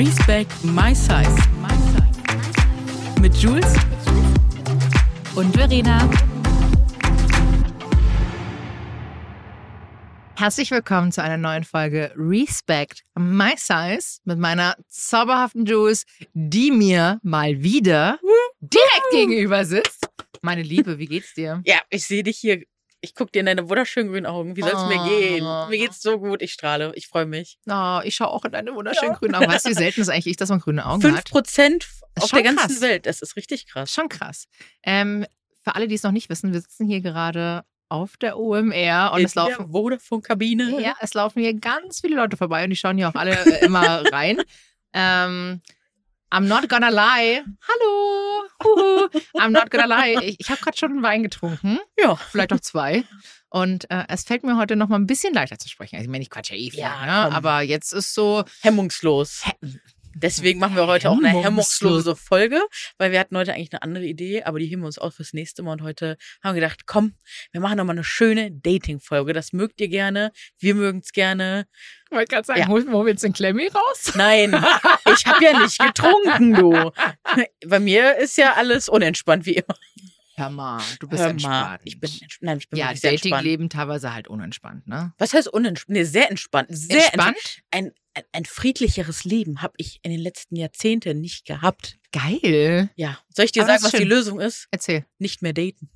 Respect My Size. Mit Jules und Verena. Herzlich willkommen zu einer neuen Folge Respect My Size mit meiner zauberhaften Jules, die mir mal wieder direkt gegenüber sitzt. Meine Liebe, wie geht's dir? Ja, ich sehe dich hier. Ich gucke dir in deine wunderschönen grünen Augen. Wie soll es mir gehen? Mir geht's so gut. Ich strahle. Ich freue mich. Oh, ich schaue auch in deine wunderschönen grünen Augen. Weißt du, wie selten es eigentlich ist, dass man grüne Augen Fünf hat? Prozent Ist auf schon der ganzen krass. Welt. Das ist richtig krass. Schon krass. Ähm, für alle, die es noch nicht wissen, wir sitzen hier gerade auf der OMR und In es laufen der Vodafone-Kabine. Ja, es laufen hier ganz viele Leute vorbei und die schauen hier auch alle äh, immer rein. Ähm, I'm not gonna lie. Hallo. Huhu. I'm not gonna lie. Ich, ich habe gerade schon einen Wein getrunken. Ja. Vielleicht auch zwei. Und äh, es fällt mir heute noch mal ein bisschen leichter zu sprechen. Also, ich meine, ich quatsch ja eh viel, Ja, ne? aber jetzt ist so. Hemmungslos. Deswegen machen wir heute auch eine Hemmungslos. hemmungslose Folge, weil wir hatten heute eigentlich eine andere Idee, aber die heben wir uns auf fürs nächste Mal und heute haben wir gedacht, komm, wir machen nochmal eine schöne Dating-Folge. Das mögt ihr gerne, wir mögen es gerne. Ich wollte gerade sagen, Ja. holen wir jetzt den Klemmi raus? Nein, ich habe ja nicht getrunken, du. Bei mir ist ja alles unentspannt wie immer. Hör mal, du bist Hör entspannt. ich bin entspannt. Nein, ich bin ja. Dating-Leben teilweise halt unentspannt, ne? Was heißt unentspannt? Nee, sehr entspannt. Sehr Entspannt? entspannt. Ein, ein, ein friedlicheres Leben habe ich in den letzten Jahrzehnten nicht gehabt. Geil. Ja. Soll ich dir Aber sagen, was die schön. Lösung ist? Erzähl. Nicht mehr daten.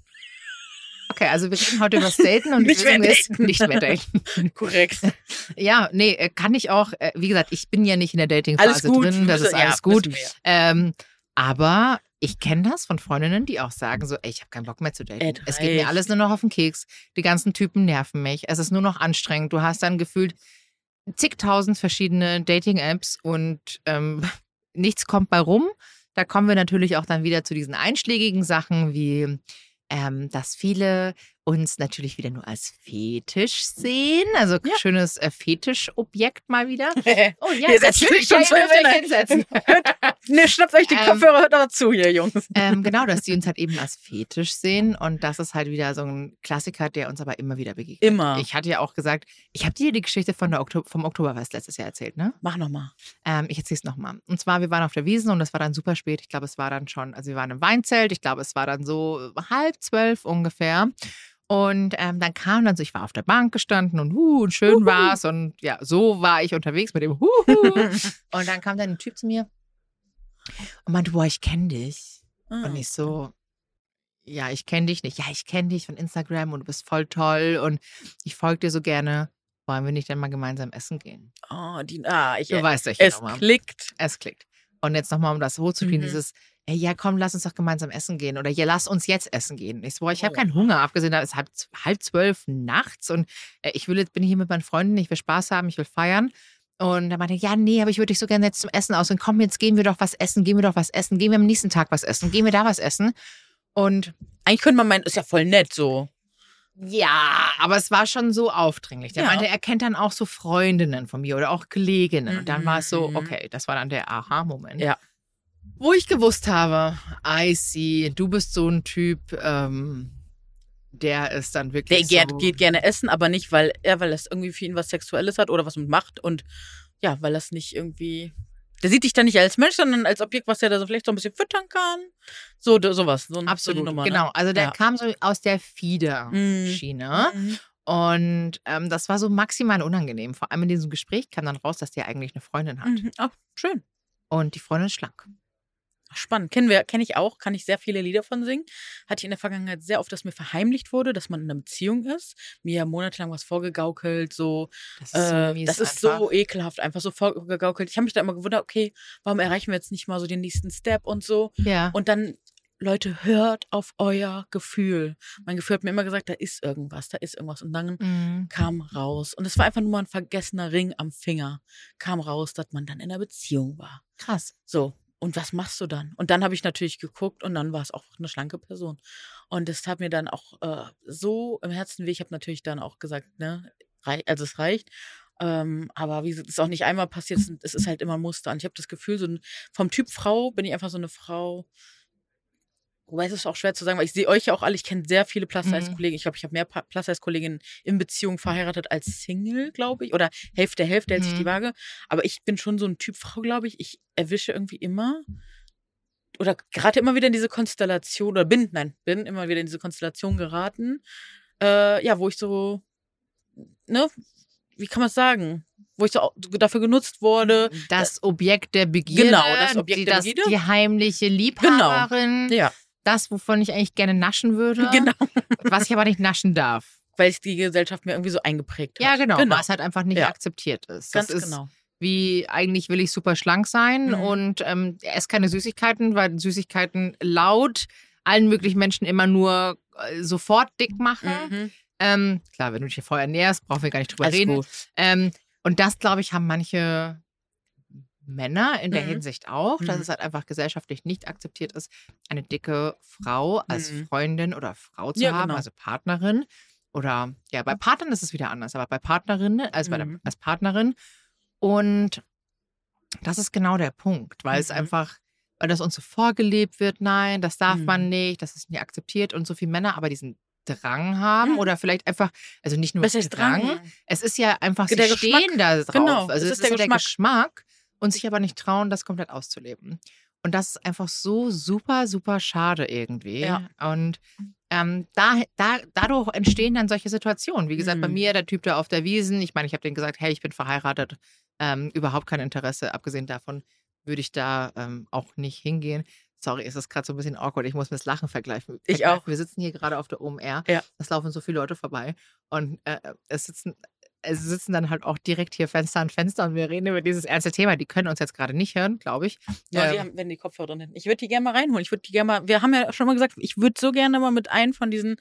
Okay, also wir reden heute über das Daten und die Nicht mehr Lösung ist daten. nicht mehr daten. Korrekt. Ja, nee, äh, kann ich auch. äh, Wie gesagt, ich bin ja nicht in der Dating-Phase gut. drin, das ist Ja, alles gut. wissen wir. Ähm, aber ich kenne das von Freundinnen, die auch sagen so, ey, ich habe keinen Bock mehr zu daten. Ed Es geht mir reicht. alles nur noch auf den Keks. Die ganzen Typen nerven mich. Es ist nur noch anstrengend. Du hast dann gefühlt zigtausend verschiedene Dating-Apps und ähm, nichts kommt bei rum. Da kommen wir natürlich auch dann wieder zu diesen einschlägigen Sachen wie ähm, dass viele uns natürlich wieder nur als Fetisch sehen. Also Ja. schönes äh, Fetischobjekt mal wieder. Oh ja, Ihr setzt euch schon zwölf hinsetzen. ne, schnappt euch die Ähm, Kopfhörer, hört aber zu hier, Jungs. ähm, genau, dass die uns halt eben als Fetisch sehen. Und das ist halt wieder so ein Klassiker, der uns aber immer wieder begegnet. Immer. Ich hatte ja auch gesagt, ich habe dir die Geschichte von der Okto vom Oktoberfest letztes Jahr erzählt, ne? Mach nochmal. Ähm, ich erzähle es nochmal. Und zwar, wir waren auf der Wiesen und es war dann super spät. Ich glaube, es war dann schon, also wir waren im Weinzelt. Ich glaube, es war dann so halb zwölf ungefähr. Und ähm, dann kam dann so, ich war auf der Bank gestanden und, huh, und schön war's. Und ja, so war ich unterwegs mit dem Huhu. und dann kam dann ein Typ zu mir und meinte, boah, ich kenne dich. Ah. Und ich so, ja, ich kenne dich nicht. Ja, ich kenne dich von Instagram und du bist voll toll und ich folge dir so gerne. Wollen wir nicht dann mal gemeinsam essen gehen? Oh, die, ah, ich, Du weißt, welche es klickt. Es klickt. Und jetzt nochmal, um das hochzukriegen, Mhm. dieses, ey, ja, komm, lass uns doch gemeinsam essen gehen. Oder ja, lass uns jetzt essen gehen. Ich so, boah, ich habe Oh. keinen Hunger, abgesehen, da ist halb, halb zwölf nachts und äh, ich will jetzt, bin hier mit meinen Freunden, ich will Spaß haben, ich will feiern. Und er meinte, ja, nee, aber ich würde dich so gerne jetzt zum Essen aus. Und komm, jetzt gehen wir doch was essen, gehen wir doch was essen, gehen wir am nächsten Tag was essen, gehen wir da was essen. Und Eigentlich könnte man meinen, ist ja voll nett so. Ja, aber es war schon so aufdringlich. Der Ja. meinte, er kennt dann auch so Freundinnen von mir oder auch Kolleginnen. Und dann war es so, Mhm. okay, das war dann der Aha-Moment. Ja. Wo ich gewusst habe, I see, du bist so ein Typ, ähm, der ist dann Der wirklich geht, so, geht gerne essen, aber nicht, weil er, weil das irgendwie für ihn was Sexuelles hat oder was mit Macht und ja, weil das nicht irgendwie. Der sieht dich dann nicht als Mensch, sondern als Objekt, was er da so vielleicht so ein bisschen füttern kann. So, sowas. So, absolut, Nummer, genau. Ne? Also der Ja. kam so aus der Fieder-Schiene. Mhm. Und ähm, das war so maximal unangenehm. Vor allem in diesem Gespräch kam dann raus, dass der eigentlich eine Freundin hat. Mhm. Ach, schön. Und die Freundin ist schlank. Spannend. Kennen wir, kenne ich auch, kann ich sehr viele Lieder von singen. Hatte ich in der Vergangenheit sehr oft, dass mir verheimlicht wurde, dass man in einer Beziehung ist. Mir monatelang was vorgegaukelt, so. Das Äh, das ist so ekelhaft, einfach so vorgegaukelt. Ich habe mich da immer gewundert, okay, warum erreichen wir jetzt nicht mal so den nächsten Step und so. Ja. Und dann, Leute, hört auf euer Gefühl. Mein Gefühl hat mir immer gesagt, da ist irgendwas, da ist irgendwas. Und dann Mhm. kam raus. Und es war einfach nur mal ein vergessener Ring am Finger. Kam raus, dass man dann in einer Beziehung war. Krass. So. Und was machst du dann? Und dann habe ich natürlich geguckt und dann war es auch eine schlanke Person. Und das tat mir dann auch äh, so im Herzen weh. Ich habe natürlich dann auch gesagt, ne, also es reicht. Ähm, aber wie es auch nicht einmal passiert, es- es ist halt immer ein Muster. Und ich habe das Gefühl, so ein, vom Typ Frau bin ich einfach so eine Frau, Wobei es ist auch schwer zu sagen, weil ich sehe euch ja auch alle, ich kenne sehr viele Mhm. Plus-Size-Kollegen. Ich glaube, ich habe mehr Plus-Size-Kolleginnen in Beziehung verheiratet als Single, glaube ich. Oder Hälfte, Hälfte hält sich die Mhm. Waage. Aber ich bin schon so ein Typ Frau, glaube ich. Ich erwische irgendwie immer oder gerade immer wieder in diese Konstellation, oder bin, nein, bin immer wieder in diese Konstellation geraten, äh, ja, wo ich so, ne, wie kann man es sagen? Wo ich so dafür genutzt wurde. Das Objekt der Begierde. Genau, das Objekt die, der Begierde. Genau. Die heimliche Liebhaberin. Ja, Das, wovon ich eigentlich gerne naschen würde. genau. Was ich aber nicht naschen darf. Weil es die Gesellschaft mir irgendwie so eingeprägt hat. Ja, genau. genau. Was halt einfach nicht Ja. akzeptiert ist. Ganz das ist genau. wie eigentlich will ich super schlank sein Mhm. und ähm, esse keine Süßigkeiten, weil Süßigkeiten laut allen möglichen Menschen immer nur äh, sofort dick machen. Mhm. Ähm, klar, wenn du dich vorher ernährst, brauchen wir gar nicht drüber Alles reden. Ähm, und das, glaube ich, haben manche Männer in der Mhm. Hinsicht auch, dass Mhm. es halt einfach gesellschaftlich nicht akzeptiert ist, eine dicke Frau als Mhm. Freundin oder Frau zu Ja, haben, genau. also Partnerin. Oder ja, bei Partnern ist es wieder anders, aber bei Partnerinnen, also bei der, Mhm. als Partnerin. Und das ist genau der Punkt, weil es Mhm. einfach, weil das uns so vorgelebt wird, nein, das darf man Mhm. nicht, das ist nicht akzeptiert und so viele Männer aber diesen Drang haben Mhm. oder vielleicht einfach, also nicht nur heißt Drang? es ist ja einfach, sie Der Geschmack. stehen da drauf. Genau, also es es ist der ja der Geschmack. Und sich aber nicht trauen, das komplett auszuleben. Und das ist einfach so super, super schade irgendwie. Ja. Und ähm, da, da, dadurch entstehen dann solche Situationen. Wie gesagt, bei Mhm. mir, der Typ da auf der Wiesen, ich meine, ich habe denen gesagt, hey, ich bin verheiratet, ähm, überhaupt kein Interesse. Abgesehen davon würde ich da ähm, auch nicht hingehen. Sorry, es ist gerade so ein bisschen awkward. Ich muss mir das Lachen vergleichen. Ich auch. Wir sitzen hier gerade auf der OMR. Ja. Es laufen so viele Leute vorbei. Und äh, es sitzen sitzen dann halt auch direkt hier Fenster an Fenster und wir reden über dieses ernste Thema. Die können uns jetzt gerade nicht hören, glaube ich. Ja, die Ähm, haben, wenn die Kopfhörer drin hätten. Ich würde die gerne mal reinholen. Ich würde die gerne mal, wir haben ja schon mal gesagt, ich würde so gerne mal mit einem von diesen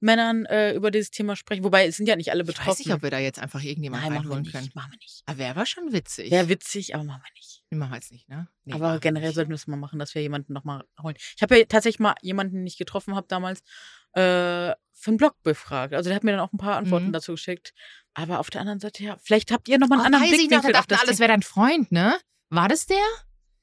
Männern äh, über dieses Thema sprechen. Wobei, es sind ja nicht alle ich betroffen. weiß nicht, ob wir da jetzt einfach irgendjemanden Nein, machen wir reinholen können. Machen wir nicht. Aber wäre aber schon witzig. Wäre witzig, aber machen wir nicht. Den machen wir jetzt nicht, ne? Nee, aber wir generell nicht. sollten wir es mal machen, dass wir jemanden nochmal holen. Ich habe ja tatsächlich mal jemanden, den ich getroffen habe damals, äh, für einen Blog befragt. Also der hat mir dann auch ein paar Antworten Mhm. dazu geschickt. Aber auf der anderen Seite, ja, vielleicht habt ihr nochmal Oh, einen anderen weiß ich noch, Blickwinkel da auf dachten das alles wäre dein Freund, ne? War das der?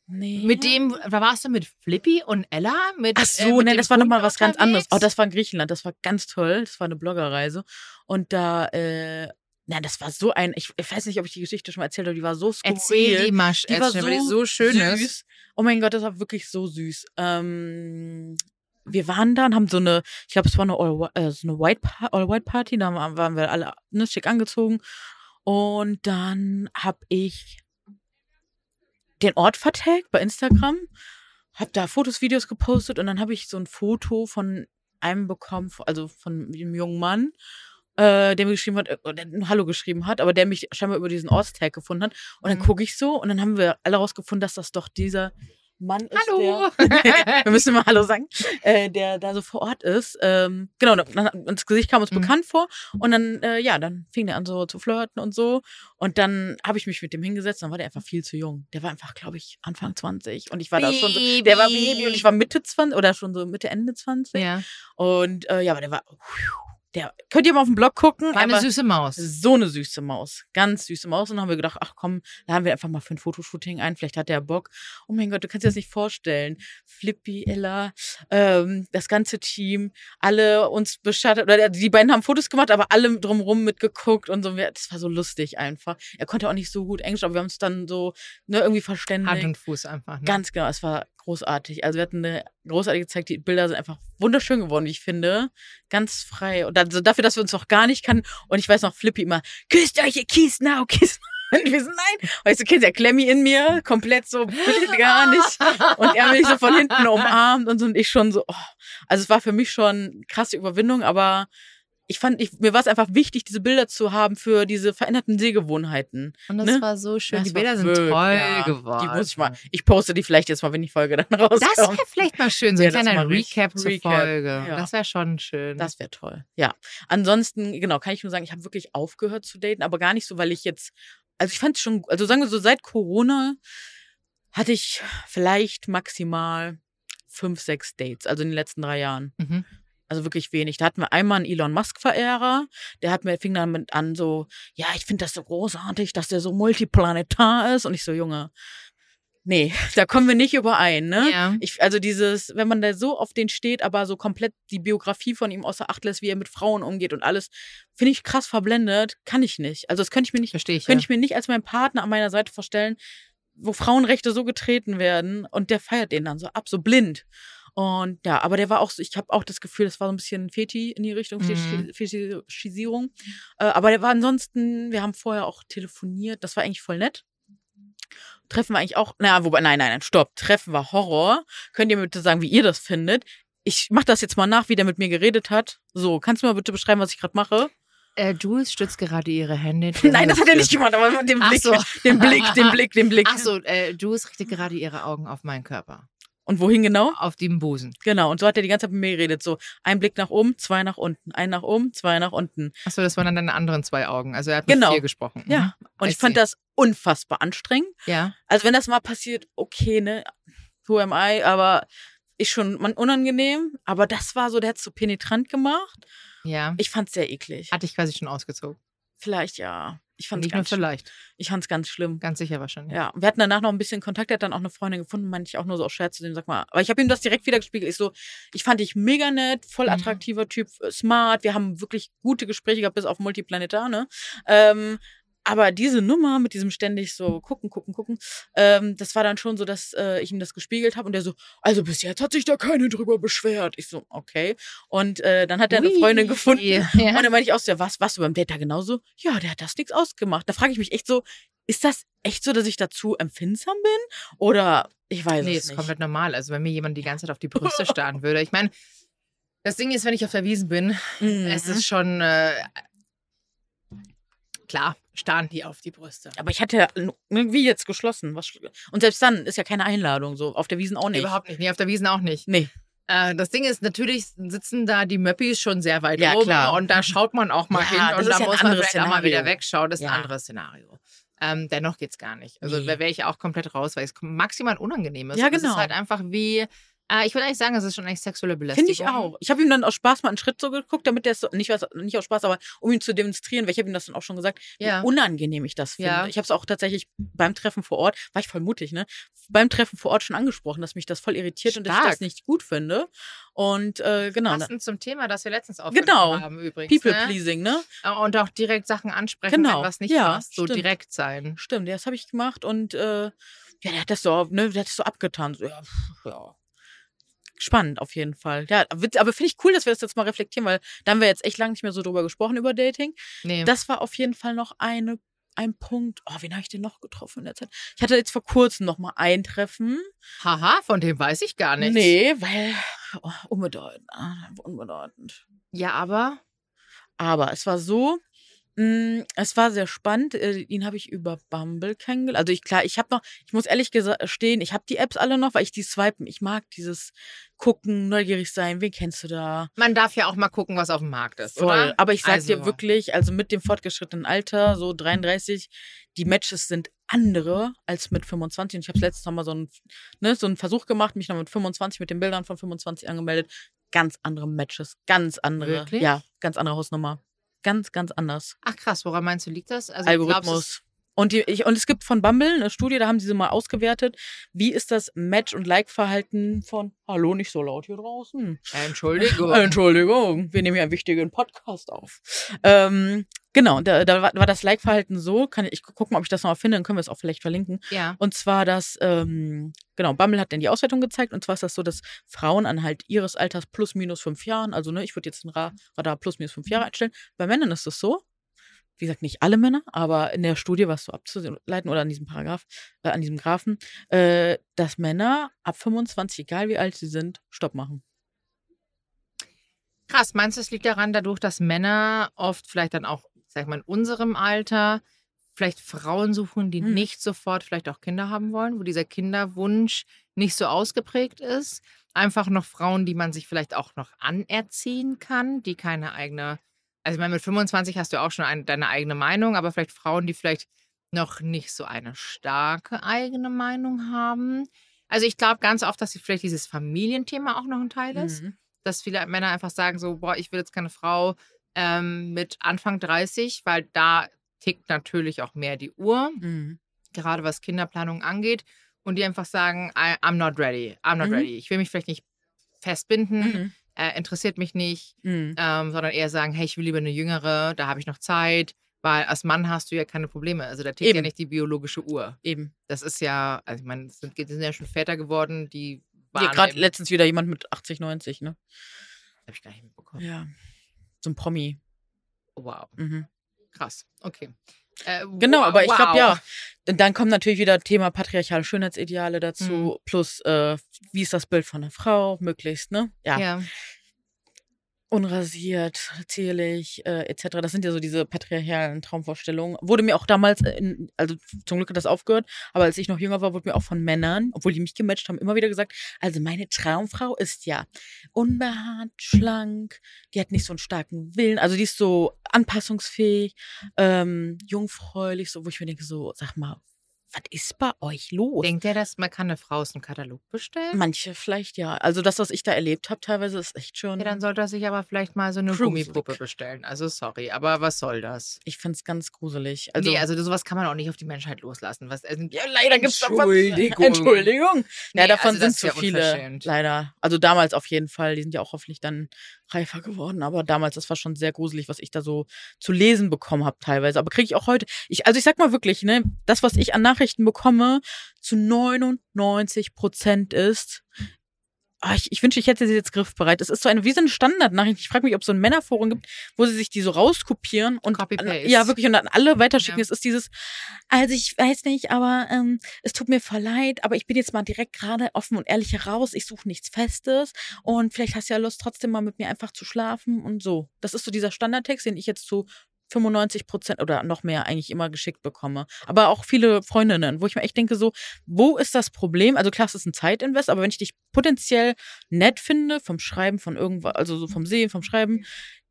Nee. Mit dem, da warst du mit Flippy und Ella? Mit, Ach äh, so, mit ne, dem das war nochmal was ganz anderes. Oh, das war in Griechenland, das war ganz toll. Das war eine Bloggerreise. Und da, äh, na, das war so ein, ich, ich weiß nicht, ob ich die Geschichte schon mal erzählt habe, die war so skurril. Erzähl die mal, Die war erzähl, weil die so so schön süß. ist. Oh mein Gott, das war wirklich so süß. Ähm, wir waren da und haben so eine, ich glaube, es war eine All, äh, so eine White, All White Party, da waren wir alle ne, schick angezogen. Und dann habe ich den Ort vertagt bei Instagram, habe da Fotos, Videos gepostet und dann habe ich so ein Foto von einem bekommen, also von einem jungen Mann, äh, der mir geschrieben hat, äh, oder ein Hallo geschrieben hat, aber der mich scheinbar über diesen Ortstag gefunden hat. Und dann Mhm. gucke ich so und dann haben wir alle rausgefunden, dass das doch dieser Mann ist, Hallo. der, wir müssen mal Hallo sagen, äh, der da so vor Ort ist. Ähm, genau, dann, das Gesicht kam uns Mhm. bekannt vor und dann, äh, ja, dann fing der an so zu flirten und so. Und dann habe ich mich mit dem hingesetzt, dann war der einfach viel zu jung. Der war einfach, glaube ich, Anfang 20 und ich war da schon so, der war Baby und ich war Mitte 20 oder schon so Mitte, Ende 20. Ja. Und äh, ja, aber der war, der, könnt ihr mal auf dem Blog gucken. War eine süße Maus. so eine süße Maus. Ganz süße Maus. Und dann haben wir gedacht, ach komm, laden wir einfach mal für ein Fotoshooting ein. Vielleicht hat der Bock. Oh mein Gott, du kannst dir das nicht vorstellen. Flippy, Ella, ähm, das ganze Team, alle uns beschattet. Oder die beiden haben Fotos gemacht, aber alle drumrum mitgeguckt und so. Das war so lustig einfach. Er konnte auch nicht so gut Englisch, aber wir haben uns dann so ne, irgendwie verständigt. Hand und Fuß einfach. Ne? Ganz genau, es war großartig. Also wir hatten eine großartige Zeit. Die Bilder sind einfach wunderschön geworden, wie ich finde. Ganz frei. Und also dafür, dass wir uns noch gar nicht kannten. Und ich weiß noch, Flippy immer, küsst euch, ihr kiss now, kiss now. Und wir sind, nein. Weißt du, kennst ja Klemmi in mir, komplett so, gar nicht. Und er mich so von hinten umarmt und so und ich schon so, oh. Also es war für mich schon eine krasse Überwindung, aber ich fand, ich, mir war es einfach wichtig, diese Bilder zu haben für diese veränderten Sehgewohnheiten. Und das Ne? war so schön. Das die Bilder sind toll ja, geworden. Die muss ich mal. Ich poste die vielleicht jetzt mal, wenn die Folge dann rauskommt. Das wäre vielleicht mal schön, so Ja, ein kleiner ich. Recap zur Recap, Folge. ja. Das wäre schon schön. Das wäre toll. Ja. Ansonsten, genau, kann ich nur sagen, ich habe wirklich aufgehört zu daten, aber gar nicht so, weil ich jetzt, also ich fand es schon, also sagen wir so, seit Corona hatte ich vielleicht maximal fünf, sechs Dates, also in den letzten drei Jahren. mhm. Also wirklich wenig. Da hatten wir einmal einen Elon Musk-Verehrer, der hat mir, fing dann mit an so, ja, ich finde das so großartig, dass der so multiplanetar ist. Und ich so, Junge, Nee, da kommen wir nicht überein, ne? Ja. Ich, also dieses, wenn man da so auf den steht, aber so komplett die Biografie von ihm außer Acht lässt, wie er mit Frauen umgeht und alles, finde ich krass verblendet, kann ich nicht. Also das könnte ich mir nicht, Verstehe ich. könnte ja. ich mir nicht als meinen Partner an meiner Seite vorstellen, wo Frauenrechte so getreten werden und der feiert den dann so ab, so blind. Und ja, aber der war auch so, ich habe auch das Gefühl, das war so ein bisschen Feti in die Richtung, Mhm. Feti- Fetischisierung. Äh, aber der war ansonsten, wir haben vorher auch telefoniert, das war eigentlich voll nett. Treffen wir eigentlich auch, na, wobei, nein, nein, nein, stopp, Treffen war Horror. Könnt ihr mir bitte sagen, wie ihr das findet? Ich mach das jetzt mal nach, wie der mit mir geredet hat. So, kannst du mir mal bitte beschreiben, was ich gerade mache? Äh, Jules stützt gerade ihre Hände. Nein, das hat er nicht gemacht, aber den Blick, so. den Blick, den Blick, den Blick. Ach so, äh, Jules richtet gerade ihre Augen auf meinen Körper. Und wohin genau? Auf den Busen. Genau, und so hat er die ganze Zeit mit mir geredet. So, ein Blick nach oben, zwei nach unten, ein nach oben, zwei nach unten. Achso, das waren dann deine anderen zwei Augen. Also er hat mit Genau. vier gesprochen. Ja. Mhm. Und I ich fand das unfassbar anstrengend. Ja. Also wenn das mal passiert, okay, ne, who am I, aber ist schon unangenehm. Aber das war so, der hat so penetrant gemacht. Ja. Ich fand's sehr eklig. Hatte ich quasi schon ausgezogen. Vielleicht ja. Ich fand's Nicht nur ganz, schlimm. vielleicht. ich fand's ganz schlimm. Ganz sicher wahrscheinlich. Ja, wir hatten danach noch ein bisschen Kontakt, er hat dann auch eine Freundin gefunden, meinte ich auch nur so aus Scherz zu dem, sag mal. Aber ich habe ihm das direkt wieder gespiegelt. Ich so, ich fand dich mega nett, voll Mhm. attraktiver Typ, äh, smart. Wir haben wirklich gute Gespräche gehabt, bis auf Multiplanetar, ne? Ähm, aber diese Nummer mit diesem ständig so gucken, gucken, gucken, ähm, das war dann schon so, dass äh, ich ihm das gespiegelt habe und der so, also bis jetzt hat sich da keine drüber beschwert. Ich so, okay. Und äh, dann hat er eine Ui. Freundin gefunden. Ja. Und dann meinte ich auch so, ja, was, du beim Date da genauso? Ja, der hat das nichts ausgemacht. Da frage ich mich echt so, ist das echt so, dass ich dazu empfindsam bin? Oder ich weiß Nee, es ist nicht. komplett normal. Also wenn mir jemand die ganze Zeit auf die Brüste starren würde. Ich meine, das Ding ist, wenn ich auf der Wiesen bin, Mhm. es ist schon äh, klar, starren die auf die Brüste. Aber ich hatte ja wie jetzt geschlossen. Und selbst dann ist ja keine Einladung so. Auf der Wiesen auch nicht. Überhaupt nicht. Nee, auf der Wiesen auch nicht. Nee. Äh, das Ding ist, natürlich sitzen da die Möppis schon sehr weit Ja, oben klar. und da schaut man auch mal Ja, hin und da ja muss man vielleicht auch mal wieder wegschauen. Das ist ein anderes Szenario. Ähm, dennoch geht's gar nicht. Also Nee. da wäre ich auch komplett raus, weil es maximal unangenehm ist. Ja, Und Es genau. ist halt einfach wie, äh, ich würde eigentlich sagen, es ist schon eigentlich sexuelle Belästigung. Finde ich auch. Ich habe ihm dann aus Spaß mal einen Schritt so geguckt, damit der es so, nicht, was- nicht aus Spaß, aber um ihm zu demonstrieren, weil ich habe ihm das dann auch schon gesagt, Ja. wie unangenehm ich das finde. Ja. Ich habe es auch tatsächlich beim Treffen vor Ort, war ich voll mutig, ne? Beim Treffen vor Ort schon angesprochen, dass mich das voll irritiert und dass ich Stark. das nicht gut finde. Und äh, genau? Passend zum Thema, das wir letztens aufgenommen Genau. haben übrigens. People ne? pleasing, ne? Und auch direkt Sachen ansprechen, Genau. wenn was nicht Ja, passt. So stimmt. direkt sein. Stimmt, ja, das habe ich gemacht und äh, ja, der hat das so, ne, der hat das so abgetan. So, ja, pff, ja. Spannend auf jeden Fall. Ja, aber finde ich cool, dass wir das jetzt mal reflektieren, weil da haben wir jetzt echt lange nicht mehr so drüber gesprochen über Dating. Nee. Das war auf jeden Fall noch eine, ein Punkt. Oh, wen habe ich denn noch getroffen in der Zeit? Ich hatte jetzt vor kurzem noch mal ein Treffen. Haha, von dem weiß ich gar nichts. Nee, weil oh, unbedeutend, ah, unbedeutend. Ja, aber Aber es war so, es war sehr spannend. Äh, ihn habe ich über Bumble kennengelernt. Also ich klar, ich habe noch, ich muss ehrlich gestehen, ich habe die Apps alle noch, weil ich die swipen. Ich mag dieses gucken, neugierig sein. Wen kennst du da? man darf ja auch mal gucken, was auf dem Markt ist, Voll. oder? Aber ich sag Also- dir wirklich, also mit dem fortgeschrittenen Alter, so 33, die Matches sind andere als mit 25. Und ich habe letztes Mal so einen, ne, so einen Versuch gemacht, mich noch mit 25, mit den Bildern von 25 angemeldet. Ganz andere Matches, ganz andere. Wirklich? Ja, ganz andere Hausnummer. Ganz, ganz anders. Ach krass, woran meinst du, liegt das? Also, Algorithmus. Und, die, ich, und es gibt von Bumble eine Studie, da haben sie sie mal ausgewertet. Wie ist das Match- und Like-Verhalten von Hallo, nicht so laut hier draußen? Entschuldigung. Entschuldigung, wir nehmen ja einen wichtigen Podcast auf. Ähm, genau, da, da war, war das Like-Verhalten so, kann ich, ich guck mal, ob ich das noch finde, dann können wir es auch vielleicht verlinken. ja. Und zwar, dass, ähm, genau, Bumble hat dann die Auswertung gezeigt und zwar ist das so, dass Frauen an halt ihres Alters plus minus fünf Jahren, also ne, ich würde jetzt ein Ra- Radar plus minus fünf Jahre einstellen. Bei Männern ist es so, wie gesagt, nicht alle Männer, aber in der Studie was so abzuleiten oder an diesem Paragraph, äh, an diesem Graphen, äh, dass Männer ab 25, egal wie alt sie sind, Stopp machen. Krass, meinst du, es liegt daran, dadurch, dass Männer oft vielleicht dann auch, sag ich mal, in unserem Alter vielleicht Frauen suchen, die Hm. nicht sofort vielleicht auch Kinder haben wollen, wo dieser Kinderwunsch nicht so ausgeprägt ist. Einfach noch Frauen, die man sich vielleicht auch noch anerziehen kann, die keine eigene, also ich meine, mit 25 hast du auch schon ein, deine eigene Meinung, aber vielleicht Frauen, die vielleicht noch nicht so eine starke eigene Meinung haben. Also ich glaube ganz oft, dass sie vielleicht dieses Familienthema auch noch ein Teil ist Mhm. dass viele Männer einfach sagen so, boah, ich will jetzt keine Frau ähm, mit Anfang 30, weil da tickt natürlich auch mehr die Uhr, Mhm. gerade was Kinderplanung angeht. Und die einfach sagen, I'm not ready, I'm not Mhm. ready. Ich will mich vielleicht nicht festbinden, Mhm. Äh, interessiert mich nicht, Mhm. ähm, sondern eher sagen, hey, ich will lieber eine jüngere, da habe ich noch Zeit, weil als Mann hast du ja keine Probleme. Also da tickt ja nicht die biologische Uhr. Eben. Das ist ja, also ich meine, es sind, sind ja schon Väter geworden, die waren. gerade im- letztens wieder jemand mit 80, 90, ne? Hab ich gar nicht mitbekommen. Ja. So ein Promi. Wow, Mhm. krass. Okay. Äh, Genau, wow, aber ich glaube wow. ja. Und dann kommt natürlich wieder Thema patriarchale Schönheitsideale dazu, plus äh, wie ist das Bild von einer Frau, möglichst, ne? Ja. Ja. Unrasiert, zierlich, äh, etc. Das sind ja so diese patriarchalen Traumvorstellungen. Wurde mir auch damals, äh, in, also zum Glück hat das aufgehört, aber als ich noch jünger war, wurde mir auch von Männern, obwohl die mich gematcht haben, immer wieder gesagt, also meine Traumfrau ist ja unbehaart, schlank, die hat nicht so einen starken Willen, also die ist so anpassungsfähig, ähm, jungfräulich, so wo ich mir denke, so, sag mal, was ist bei euch los? Denkt ihr, dass man kann eine Frau aus dem Katalog bestellen? Manche vielleicht ja. Also das, was ich da erlebt habe, teilweise ist echt schon. Ja, dann sollte er sich aber vielleicht mal so eine Gruselig. Gummipuppe bestellen. Also sorry, aber was soll das? ich find's ganz gruselig. Also, nee, also sowas kann man auch nicht auf die Menschheit loslassen. Was, also, ja, leider gibt's davon. Entschuldigung. Entschuldigung. Ja, Nee, davon also sind zu viele. Leider. Also damals auf jeden Fall. Die sind ja auch hoffentlich dann reifer geworden. Aber damals, das war schon sehr gruselig, was ich da so zu lesen bekommen habe teilweise. Aber kriege ich auch heute. Ich, also ich sag mal wirklich, ne, das, was ich an Nachrichten bekomme, zu 99 Prozent ist. Ah, ich, ich wünsche, ich hätte sie jetzt griffbereit. Es ist so eine, wie so eine Standardnachricht. Ich frage mich, ob es so ein Männerforum gibt, wo sie sich die so rauskopieren und ja wirklich und dann alle weiterschicken. Ja. Es ist dieses, also ich weiß nicht, aber ähm, es tut mir voll leid, aber ich bin jetzt mal direkt gerade offen und ehrlich heraus. Ich suche nichts Festes und vielleicht hast du ja Lust, trotzdem mal mit mir einfach zu schlafen und so. Das ist so dieser Standardtext, den ich jetzt zu 95 Prozent oder noch mehr eigentlich immer geschickt bekomme. Aber auch viele Freundinnen, wo ich mir echt denke, so, wo ist das Problem? Also klar, es ist ein Zeitinvest, aber wenn ich dich potenziell nett finde, vom Schreiben, von irgendwas, also so vom Sehen, vom Schreiben,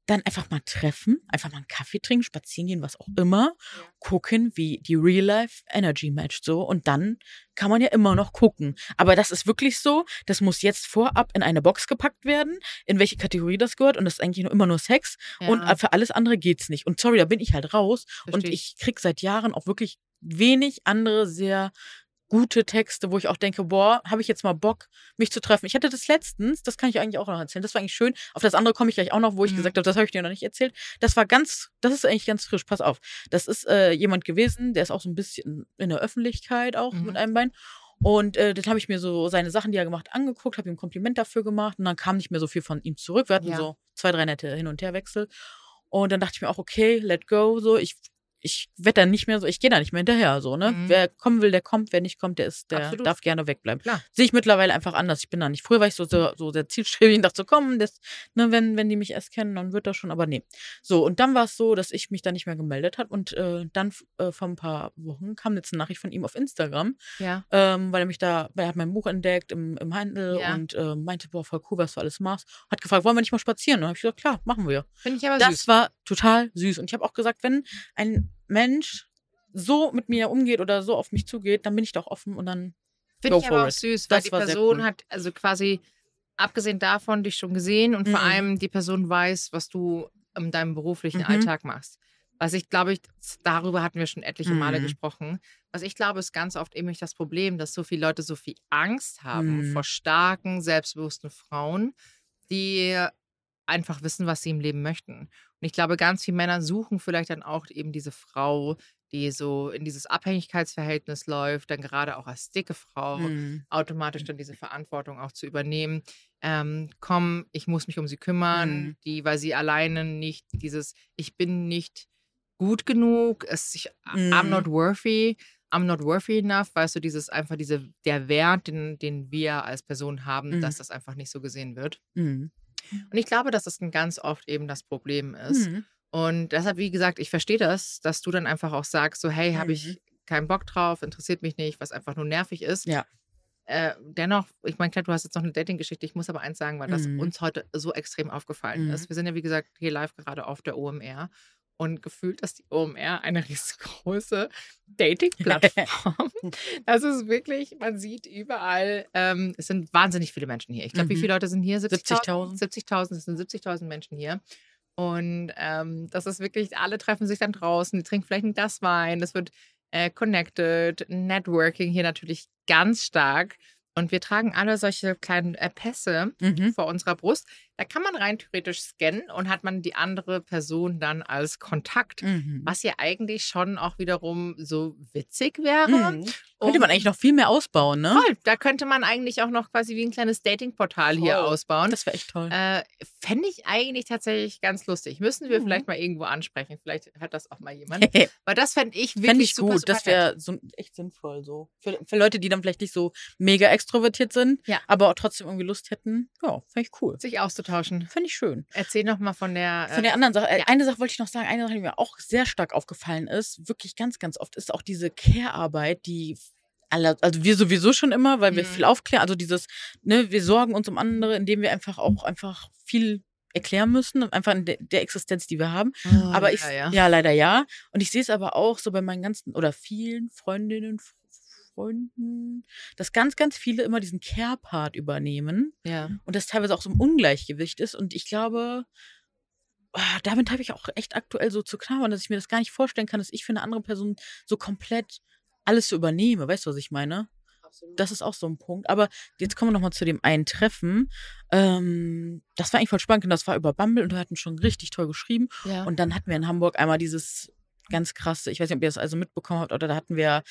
dann einfach mal treffen, einfach mal einen Kaffee trinken, spazieren gehen, was auch immer, gucken, wie die Real Life Energy matcht so. Und dann kann man ja immer noch gucken. Aber das ist wirklich so, das muss jetzt vorab in eine Box gepackt werden, in welche Kategorie das gehört. Und das ist eigentlich nur immer nur Sex. Und Ja, für alles andere geht's nicht. Und sorry, da bin ich halt raus. Und versteh ich krieg seit Jahren auch wirklich wenig andere sehr gute Texte, wo ich auch denke, boah, habe ich jetzt mal Bock, mich zu treffen. Ich hatte das letztens, das kann ich eigentlich auch noch erzählen. Das war eigentlich schön. Auf das andere komme ich gleich auch noch, wo ich Mhm. gesagt habe, das habe ich dir noch nicht erzählt. Das war ganz, das ist eigentlich ganz frisch. Pass auf. Das ist äh, jemand gewesen, der ist auch so ein bisschen in der Öffentlichkeit auch Mhm. mit einem Bein. Und äh, dann habe ich mir so seine Sachen, die er gemacht, angeguckt, habe ihm ein Kompliment dafür gemacht und dann kam nicht mehr so viel von ihm zurück. Wir hatten Ja. so zwei, drei nette Hin- und Herwechsel. Und dann dachte ich mir auch, okay, let go, so. Ich, ich werde dann nicht mehr so, ich gehe da nicht mehr hinterher, so, ne? Mhm. Wer kommen will, der kommt, wer nicht kommt, der ist, der Absolut. darf gerne wegbleiben. Sehe ich mittlerweile einfach anders. Ich bin da nicht. Früher war ich so, so, so sehr zielstrebig und dachte so, komm, das, ne, wenn, wenn die mich erst kennen, dann wird das schon, aber nee. So, und dann war es so, dass ich mich da nicht mehr gemeldet habe und äh, dann äh, vor ein paar Wochen kam jetzt eine Nachricht von ihm auf Instagram, ja. ähm, weil er mich da, weil er hat mein Buch entdeckt im, im Handel Ja. und äh, meinte, boah, voll cool, was du alles machst. Hat gefragt, wollen wir nicht mal spazieren? Und dann habe ich gesagt, klar, machen wir. Finde ich aber Das süß. war total süß. Und ich habe auch gesagt, wenn ein Mensch so mit mir umgeht oder so auf mich zugeht, dann bin ich doch offen und dann Finde ich aber auch it. süß, weil Das die Person cool. hat also quasi abgesehen davon dich schon gesehen und vor Mhm. allem die Person weiß, was du in deinem beruflichen Mhm. Alltag machst. Was ich glaube, ich, darüber hatten wir schon etliche Male Mhm. gesprochen. Was ich glaube, ist ganz oft eben das Problem, dass so viele Leute so viel Angst haben Mhm. vor starken, selbstbewussten Frauen, die einfach wissen, was sie im Leben möchten. Und ich glaube, ganz viele Männer suchen vielleicht dann auch eben diese Frau, die so in dieses Abhängigkeitsverhältnis läuft, dann gerade auch als dicke Frau Mhm. automatisch dann diese Verantwortung auch zu übernehmen. Ähm, komm, ich muss mich um sie kümmern, Mhm. die, weil sie alleine nicht dieses, ich bin nicht gut genug, es, ich, I'm Mhm. not worthy, I'm not worthy enough, weißt du, dieses einfach diese, der Wert, den, den wir als Person haben, Mhm. dass das einfach nicht so gesehen wird. Und ich glaube, dass das ein ganz oft eben das Problem ist. Mhm. Und deshalb, wie gesagt, ich verstehe das, dass du dann einfach auch sagst, so, hey, habe Mhm. ich keinen Bock drauf, interessiert mich nicht, was einfach nur nervig ist. Ja. Äh, dennoch, ich meine, klar, du hast jetzt noch eine Dating-Geschichte. Ich muss aber eins sagen, weil das Mhm. uns heute so extrem aufgefallen Mhm. ist. Wir sind ja, wie gesagt, hier live gerade auf der OMR und gefühlt ist die OMR eine riesengroße Dating-Plattform. das ist wirklich, man sieht überall, ähm, es sind wahnsinnig viele Menschen hier. Ich glaube, wie Mhm. viele Leute sind hier? 70.000. 70.000, es sind 70.000 Menschen hier. Und ähm, das ist wirklich, alle treffen sich dann draußen, die trinken vielleicht ein Glas Wein. Das wird äh, connected, Networking hier natürlich ganz stark. Und wir tragen alle solche kleinen äh, Pässe Mhm. vor unserer Brust. Da kann man rein theoretisch scannen und hat man die andere Person dann als Kontakt. Mhm. Was ja eigentlich schon auch wiederum so witzig wäre. Mhm. Könnte man eigentlich noch viel mehr ausbauen, ne? Voll, da könnte man eigentlich auch noch quasi wie ein kleines Datingportal hier ausbauen. Das wäre echt toll. Äh, Fände ich eigentlich tatsächlich ganz lustig. Müssen wir Mhm. vielleicht mal irgendwo ansprechen. Vielleicht hört das auch mal jemand. Weil das fände ich wirklich ich super, gut. super das wäre so echt sinnvoll so. Für, für Leute, die dann vielleicht nicht so mega extrovertiert sind, Ja. aber auch trotzdem irgendwie Lust hätten. Ja, fände ich cool. sich auszutauschen. Fände ich schön. Erzähl noch mal von der. Von äh, der anderen Sache, äh, ja. eine Sache wollte ich noch sagen, eine Sache, die mir auch sehr stark aufgefallen ist, wirklich ganz, ganz oft, ist auch diese Care-Arbeit, die alle, also wir sowieso schon immer, weil wir Mhm. viel aufklären, also dieses, ne, wir sorgen uns um andere, indem wir einfach auch einfach viel erklären müssen, einfach in der, der Existenz, die wir haben. oh, aber ich, ja, ja. ja. leider ja. Und ich sehe es aber auch so bei meinen ganzen oder vielen Freundinnen, F- Freunden, dass ganz, ganz viele immer diesen Care-Part übernehmen ja. und das teilweise auch so ein Ungleichgewicht ist. Und ich glaube, ah, damit habe ich auch echt aktuell so zu knabbern, dass ich mir das gar nicht vorstellen kann, dass ich für eine andere Person so komplett alles so übernehme. Weißt du, was ich meine? Das ist auch so ein Punkt. Aber jetzt kommen wir nochmal zu dem einen Treffen. Ähm, das war eigentlich voll spannend und das war über Bumble und wir hatten schon richtig toll geschrieben. ja. Und dann hatten wir in Hamburg einmal dieses ganz krasse, ich weiß nicht, ob ihr das also mitbekommen habt, oder da hatten wir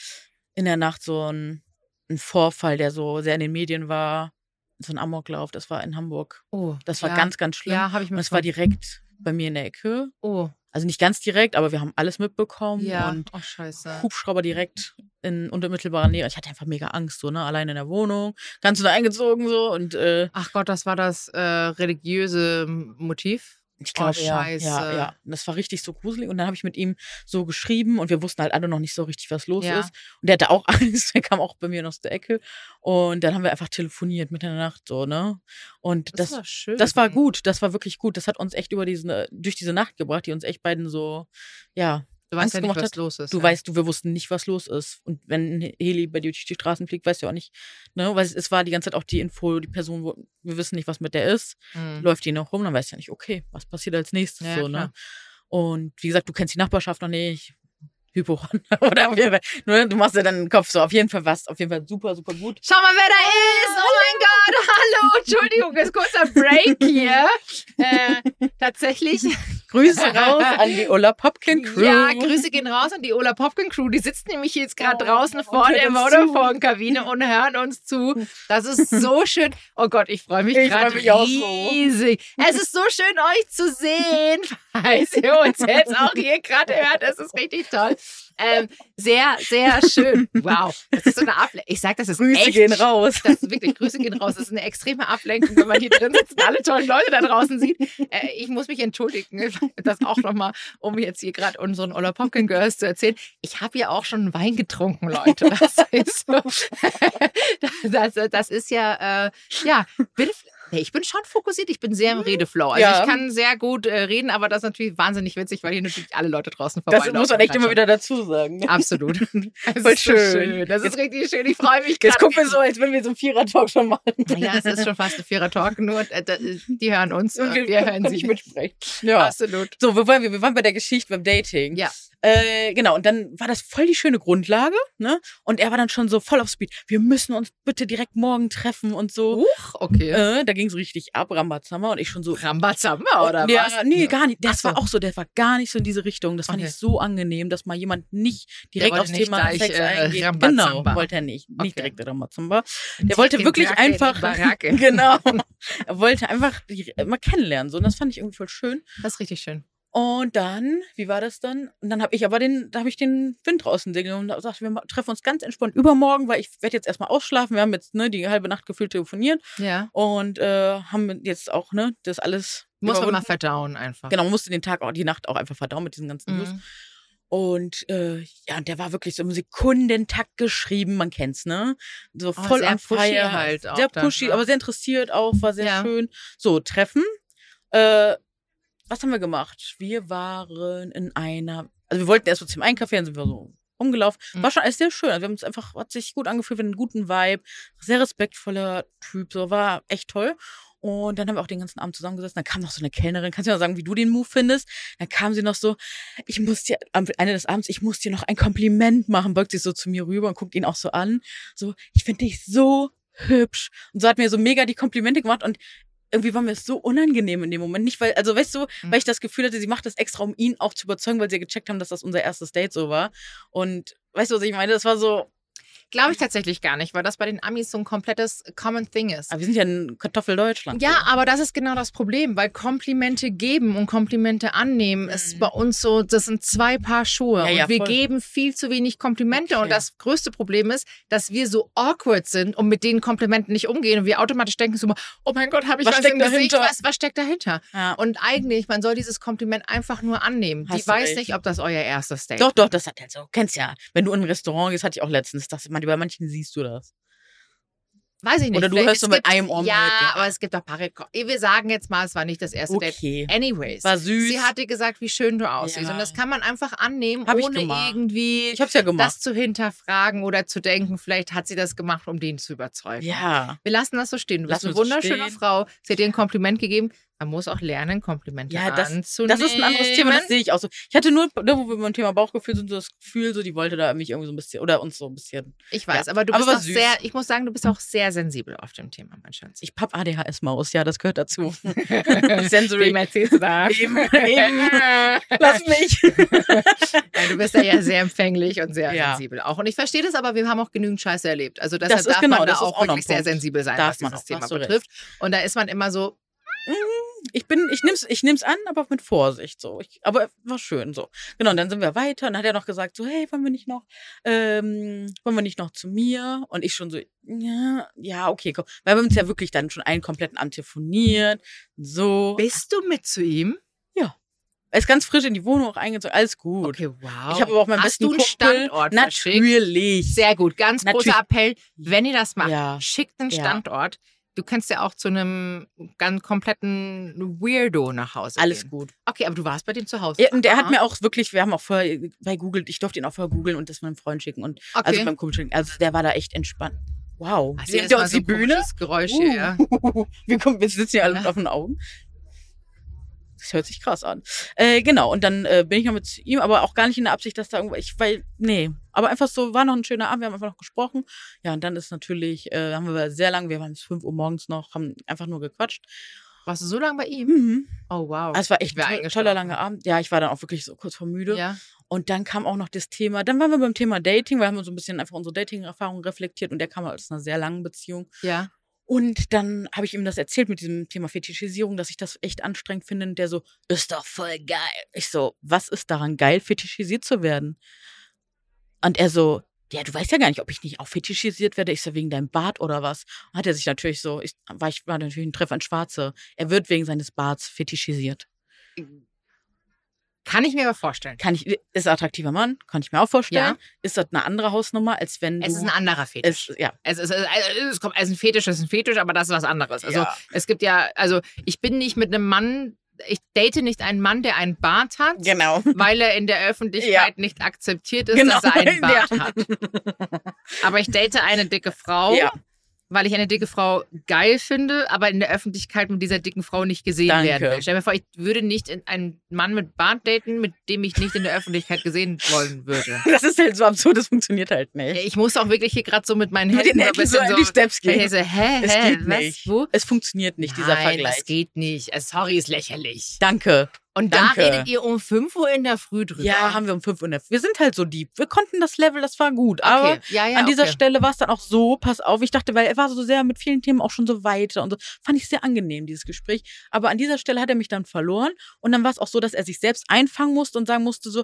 in der Nacht so einen, einen Vorfall, der so sehr in den Medien war. So ein Amoklauf, das war in Hamburg. oh, Das war ja. ganz, ganz schlimm. Ja, habe ich und mir es war direkt bei mir in der Ecke. Oh, Also nicht ganz direkt, aber wir haben alles mitbekommen. ja. Und oh, scheiße. Hubschrauber direkt in unmittelbarer Nähe. Ich hatte einfach mega Angst, so, ne? Allein in der Wohnung, ganz nur eingezogen, so. Und äh, Ach Gott, das war das äh, religiöse Motiv. Ich Oh, glaube, ja, scheiße. ja, ja. Und das war richtig so gruselig. Und dann habe ich mit ihm so geschrieben und wir wussten halt alle noch nicht so richtig, was los Ja. ist. Und der hatte auch Angst, der kam auch bei mir aus der Ecke. Und dann haben wir einfach telefoniert mitten in der Nacht, so, ne? Und das, war schön. das war gut, das war wirklich gut. Das hat uns echt über diese, durch diese Nacht gebracht, die uns echt beiden so, ja, Du weißt Angst ja nicht, was hat. los ist. Du ja. weißt, du, wir wussten nicht, was los ist. Und wenn ein Heli bei dir durch die Straßen fliegt, weißt du auch nicht, ne? Weil es, war die ganze Zeit auch die Info, die Person, wo, wir wissen nicht, was mit der ist Mhm. läuft die noch rum, dann weißt du ja nicht, okay, was passiert als nächstes Ja, so, klar. ne? Und wie gesagt, du kennst die Nachbarschaft noch nicht. Hypochonder oder auf jeden Fall. Nur, du machst ja dann den Kopf so, auf jeden Fall was, auf jeden Fall super, super gut. Schau mal, wer da ist! Oh mein Gott, hallo! Entschuldigung, ist kurzer Break hier. Äh, tatsächlich. Grüße raus an die Ola Popkin Crew. Ja, Grüße gehen raus an die Ola Popkin Crew. Die sitzt nämlich jetzt gerade Oh, draußen vor der Vodafone-Kabine und hören uns zu. Das ist so schön. Oh Gott, ich freue mich Ich gerade auch so. riesig. Es ist so schön, euch zu sehen. Falls ihr uns jetzt auch hier gerade hört, es ist richtig toll. Ähm, sehr, sehr schön. Wow. Das ist so eine Ablenkung. Ich sag, das ist Grüße echt gehen raus. das ist wirklich, Grüße gehen raus. Das ist eine extreme Ablenkung, wenn man hier drin sitzt und alle tollen Leute da draußen sieht. Äh, ich muss mich entschuldigen, das auch nochmal, um jetzt hier gerade unseren Ola Pumpkin Girls zu erzählen. Ich habe ja auch schon Wein getrunken, Leute. Das ist, so, das, das ist ja, äh, ja, bin, nee, ich bin schon fokussiert, ich bin sehr im Redeflow. Also Ja. ich kann sehr gut äh, reden, aber das ist natürlich wahnsinnig witzig, weil hier natürlich alle Leute draußen Das vorbeilaufen. muss man echt immer wieder dazu sagen. Absolut. Das Voll ist so schön. Das ist Jetzt- richtig schön. Ich freue mich Jetzt gerade gucken wir so, als wenn wir so einen Vierer-Talk schon machen. ja, es ist schon fast ein vierer Talk, nur äh, die hören uns und Und wir hören sie. nicht mitsprechen. Ja. Absolut. So, waren wir? Wir waren bei der Geschichte beim Dating. Ja. Äh, genau, und dann war das voll die schöne Grundlage, ne? Und er war dann schon so voll auf Speed. Wir müssen uns bitte direkt morgen treffen und so. Huch, okay. Äh, da ging's richtig ab, Rambazamba. Und ich schon so. Rambazamba oder ja, was? Nee, gar nicht. Das so. war auch so, der war gar nicht so in diese Richtung. Das fand Okay. ich so angenehm, dass mal jemand nicht direkt aufs nicht Thema gleich, Sex äh, eingeht. Rambazamba. Genau, wollte er nicht. Nicht Okay. direkt Rambazamba. Der wollte wirklich Baracke in die einfach. Baracke. genau. Er wollte einfach die, mal kennenlernen. So. Und das fand ich irgendwie voll schön. Das ist richtig schön. Und dann, wie war das dann? Und dann habe ich aber den, da habe ich den Wind draußen genommen und gesagt, wir ma- treffen uns ganz entspannt übermorgen, weil ich werde jetzt erstmal ausschlafen. Wir haben jetzt ne, die halbe Nacht gefühlt telefoniert Ja. und äh, haben jetzt auch ne, das alles. Muss man mal verdauen einfach. Genau, man musste den Tag auch, die Nacht auch einfach verdauen mit diesen ganzen News. Mhm. Und äh, ja, und der war wirklich so im Sekundentakt geschrieben, man kennt's, ne? So Oh, voll am Feier. halt auch Sehr dann, pushy, ne? aber sehr interessiert auch, war sehr Ja. schön. So, Treffen. Äh, was haben wir gemacht? Wir waren in einer, also wir wollten erst so zum Einkaffee, dann sind wir so rumgelaufen. Mhm. War schon alles sehr schön. Also wir haben uns einfach, hat sich gut angefühlt, wir hatten einen guten Vibe, sehr respektvoller Typ, so war echt toll. Und dann haben wir auch den ganzen Abend zusammengesessen. Dann kam noch so eine Kellnerin. Kannst du mir mal sagen, wie du den Move findest? Dann kam sie noch so, ich muss dir, am Ende des Abends, ich muss dir noch ein Kompliment machen. Beugt sich so zu mir rüber und guckt ihn auch so an. So, ich finde dich so hübsch. Und so hat mir so mega die Komplimente gemacht und irgendwie war mir es so unangenehm in dem Moment. Nicht, weil, also weißt du, Mhm. weil ich das Gefühl hatte, sie macht das extra, um ihn auch zu überzeugen, weil sie ja gecheckt haben, dass das unser erstes Date so war. Und weißt du, was ich meine? Das war so, Glaube ich tatsächlich gar nicht, weil das bei den Amis so ein komplettes Common Thing ist. aber wir sind ja in Kartoffeldeutschland. Ja, aber das ist genau das Problem, weil Komplimente geben und Komplimente annehmen ist Mhm. bei uns so, das sind zwei Paar Schuhe Ja, ja, und wir voll. geben viel zu wenig Komplimente und Okay. das größte Problem ist, dass wir so awkward sind und mit den Komplimenten nicht umgehen und wir automatisch denken so, oh mein Gott, habe ich Was was, steckt dahinter? was, was steckt dahinter? Ja. Und eigentlich, man soll dieses Kompliment einfach nur annehmen. Hast Die weiß recht. nicht, ob das euer erstes Date Doch, doch, das hat halt so. Kennst ja. Wenn du in ein Restaurant gehst, hatte ich auch letztens, das, man, bei manchen siehst du das. Weiß ich nicht. Oder du Vielleicht- hörst so mit gibt- einem Ohr mit, Ja, ja. aber es gibt auch Paare. Wir sagen jetzt mal, es war nicht das erste Okay. Date. Anyways. War süß. Sie hatte gesagt, wie schön du aussiehst. Ja. Und das kann man einfach annehmen, Hab ohne irgendwie ja das zu hinterfragen oder zu denken, vielleicht hat sie das gemacht, um den zu überzeugen. ja. Wir lassen das so stehen. Du bist Lassen eine so wunderschöne stehen. Frau. Sie hat dir ein Kompliment gegeben. Man muss auch lernen, Komplimente Ja, das- anzunehmen. Das ist ein anderes Thema, das sehe ich auch so. Ich hatte nur, ne, wo wir beim Thema Bauchgefühl sind, so das Gefühl, so die wollte da mich irgendwie so ein bisschen, oder uns so ein bisschen. Ich weiß, Ja. aber du Aber bist auch süß. sehr, ich muss sagen, du bist auch sehr sensibel auf dem Thema, mein Schatz. Ich hab ADHS-Maus, ja, das gehört dazu. Sensory. erzählst du das? Eben, eben. Lass mich. Ja, du bist ja, ja sehr empfänglich und sehr Ja. sensibel auch. Und ich verstehe das, aber wir haben auch genügend Scheiße erlebt. Also Das deshalb ist darf genau, man da das auch auch wirklich sehr sensibel sein, Darf was dieses auch, Thema du recht. betrifft. Und da ist man immer so, Ich bin, ich nimm's, ich nimm's an, aber mit Vorsicht, so. Ich, aber war schön, so. Genau, und dann sind wir weiter und dann hat er noch gesagt, so, hey, wollen wir nicht noch, ähm, wollen wir nicht noch zu mir? Und ich schon so, ja, ja, okay, komm. Weil wir haben uns ja wirklich dann schon einen kompletten Abend telefoniert, so. bist du mit zu ihm? Er ist ganz frisch in die Wohnung auch eingezogen, alles gut. Okay, wow. Ich habe aber auch meinen Hast besten du einen Kumpel. Standort verschickt? Natürlich. Sehr gut. Ganz Natürlich. großer Appell, wenn ihr das macht, Ja. schickt einen Ja. Du kannst ja auch zu einem ganz kompletten Weirdo nach Hause Alles gehen. gut. Okay, aber du warst bei dem zu Hause. Ja, und der hat Ah. mir auch wirklich, wir haben auch vorher bei Google, ich durfte ihn auch vorher googeln und das meinem Freund schicken und okay. also beim Kumpel schicken. Also der war da echt entspannt. Wow. Hast du jetzt ihr mal uns so die ein Bühne? komisches Geräusch Uh. hier, ja. wir, kommen, wir sitzen hier alle mit Ja. offenen Augen. Das hört sich krass an. Äh, genau, und dann äh, bin ich noch mit ihm, aber auch gar nicht in der Absicht, dass da irgendwo, ich, weil, nee, aber einfach so, war noch ein schöner Abend, wir haben einfach noch gesprochen. Ja, und dann ist natürlich, äh, haben wir sehr lange, wir waren bis 5 Uhr morgens noch, haben einfach nur gequatscht. Warst du so lange bei ihm? Mhm. Oh, wow. Also es war echt ein toller langer Abend. Ja, ich war dann auch wirklich so kurz vor müde. Ja. Und dann kam auch noch das Thema, dann waren wir beim Thema Dating, wir haben so ein bisschen einfach unsere Dating-Erfahrung reflektiert und der kam aus einer sehr langen Beziehung. Ja. Und dann habe ich ihm das erzählt mit diesem Thema Fetischisierung, dass ich das echt anstrengend finde. Und der so, ist doch voll geil. Ich so, was ist daran geil, fetischisiert zu werden? Und er so, ja, du weißt ja gar nicht, ob ich nicht auch fetischisiert werde. Ich so, wegen deinem Bart oder was? Und hat er sich natürlich so, ich war, ich war natürlich ein Treff an Schwarze. Er wird wegen seines Barts fetischisiert. Kann ich mir aber vorstellen. Kann ich, ist ein attraktiver Mann, kann ich mir auch vorstellen. Ja. Ist das eine andere Hausnummer, als wenn du. Es ist ein anderer Fetisch. es, ja, Es ist, es kommt, es ist ein Fetisch, es ist ein Fetisch, aber das ist was anderes. Also Ja. es gibt ja, also ich bin nicht mit einem Mann, ich date nicht einen Mann, der einen Bart hat, genau. weil er in der Öffentlichkeit nicht akzeptiert ist, Genau. dass er einen Bart Ja. hat. Aber ich date eine dicke Frau, Ja. Weil ich eine dicke Frau geil finde, aber in der Öffentlichkeit mit dieser dicken Frau nicht gesehen Danke. werden will. Stell dir vor, ich würde nicht in- einen Mann mit Bart daten, mit dem ich nicht in der Öffentlichkeit gesehen wollen würde. Das ist halt so absurd, das funktioniert halt nicht. Ich muss auch wirklich hier gerade so mit meinen Mit Händen so Händen so bisschen an die Steps gehen. so, hä, Es hä, geht was, nicht. wo? Es funktioniert nicht, dieser Nein, Vergleich. das geht nicht. Äh, Sorry, ist lächerlich. Danke. Und danke. da redet ihr um 5 Uhr in der Früh drüber. Ja, haben wir um 5 Uhr. in der- Wir sind halt so deep. Wir konnten das Level, das war gut. Aber okay. ja, ja, an dieser okay. Stelle war es dann auch so, pass auf, ich dachte, weil er war so sehr mit vielen Themen auch schon so weiter und so. Fand ich sehr angenehm, dieses Gespräch. Aber an dieser Stelle hat er mich dann verloren. Und dann war es auch so, dass er sich selbst einfangen musste und sagen musste so,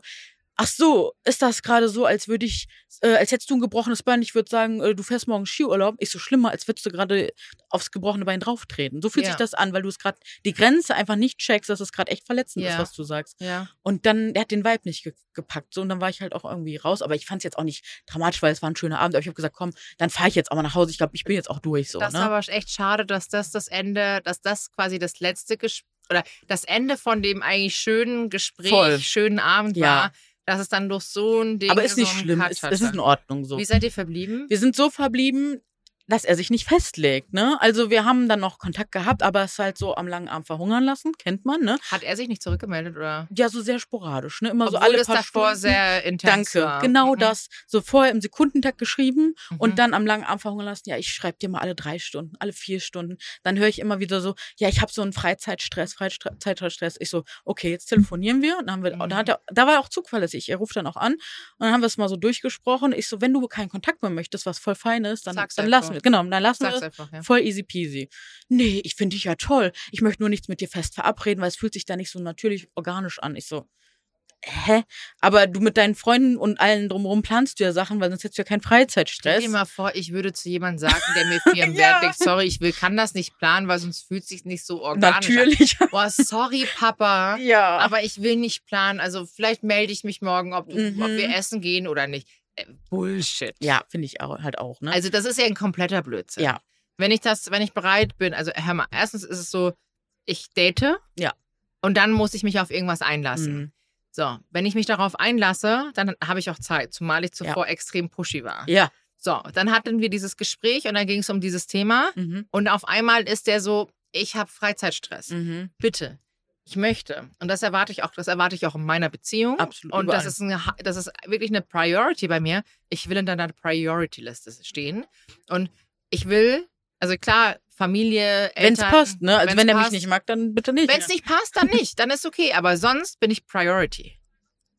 ach so, ist das gerade so, als würde ich, äh, als hättest du ein gebrochenes Bein, ich würde sagen, äh, du fährst morgen Skiurlaub. Ich so schlimmer, als würdest du gerade aufs gebrochene Bein drauftreten. So fühlt Ja. sich das an, weil du es gerade die Grenze einfach nicht checkst, dass es gerade echt verletzend ist, Ja. was du sagst. Ja. Und dann, der hat den Vibe nicht ge gepackt. So, und dann war ich halt auch irgendwie raus. Aber ich fand es jetzt auch nicht dramatisch, weil es war ein schöner Abend. Aber ich habe gesagt, komm, dann fahre ich jetzt auch mal nach Hause. Ich glaube, ich bin jetzt auch durch so. Das ist ne? aber echt schade, dass das das Ende, dass das quasi das letzte Gespräch oder das Ende von dem eigentlich schönen Gespräch, Voll. schönen Abend Ja. war, dass es dann durch so ein Ding aber ist nicht so schlimm. Es, es ist in Ordnung so. Wie seid ihr verblieben? Wir sind so verblieben. Dass er sich nicht festlegt, ne? Also wir haben dann noch Kontakt gehabt, aber es halt so am langen Arm verhungern lassen, kennt man, ne? Hat er sich nicht zurückgemeldet oder? Ja, so sehr sporadisch, ne? Immer so Obwohl alle es paar davor Stunden. sehr intens Danke, war. genau Mhm. das. So vorher im Sekundentakt geschrieben Mhm. und dann am langen Arm verhungern lassen. Ja, ich schreibe dir mal alle drei Stunden, alle vier Stunden. Dann höre ich immer wieder so, ja, ich habe so einen Freizeitstress, Freizeitstress. Ich so, okay, jetzt telefonieren wir. Und dann haben wir, Mhm. da, hat er, da war er auch zuverlässig. Er ruft dann auch an und dann haben wir es mal so durchgesprochen. Ich so, wenn du keinen Kontakt mehr möchtest, was voll fein ist, dann, Sag's dann einfach. Lassen wir. Genau, dann lassen Sag's wir es. einfach, ja. Voll easy peasy. Nee, ich finde dich ja toll. Ich möchte nur nichts mit dir fest verabreden, weil es fühlt sich da nicht so natürlich organisch an. Ich so, hä? Aber du mit deinen Freunden und allen drumherum planst du ja Sachen, weil sonst hättest du ja keinen Stell Freizeitstress. dir mal vor, ich würde zu jemandem sagen, der mir viel im Ja. Wert legt, sorry, ich will, kann das nicht planen, weil sonst fühlt sich nicht so organisch an. Natürlich. Boah, sorry, Papa. ja. Aber ich will nicht planen. Also vielleicht melde ich mich morgen, ob, du, Mhm. ob wir essen gehen oder nicht. Äh, Bullshit. ja, finde ich auch, halt auch, ne? Also das ist ja ein kompletter Blödsinn. Ja. Wenn ich das, wenn ich bereit bin, also hör mal, erstens ist es so, ich date. Ja. Und dann muss ich mich auf irgendwas einlassen. Mhm. So, wenn ich mich darauf einlasse, dann habe ich auch Zeit, zumal ich zuvor extrem pushy war. Ja. So, dann hatten wir dieses Gespräch und dann ging es um dieses Thema. Mhm. Und auf einmal ist der so, ich habe Freizeitstress. Mhm. Bitte. Ich möchte. Und das erwarte ich auch, das erwarte ich auch in meiner Beziehung. Absolut, Und das ist, eine, das ist wirklich eine Priority bei mir. Ich will in deiner Priority-Liste stehen. Und ich will, also klar, Familie, Wenn es Eltern. passt, ne? Also wenn er mich passt. nicht mag, dann bitte nicht. Wenn es nicht passt, dann nicht. Dann ist okay. Aber sonst bin ich Priority.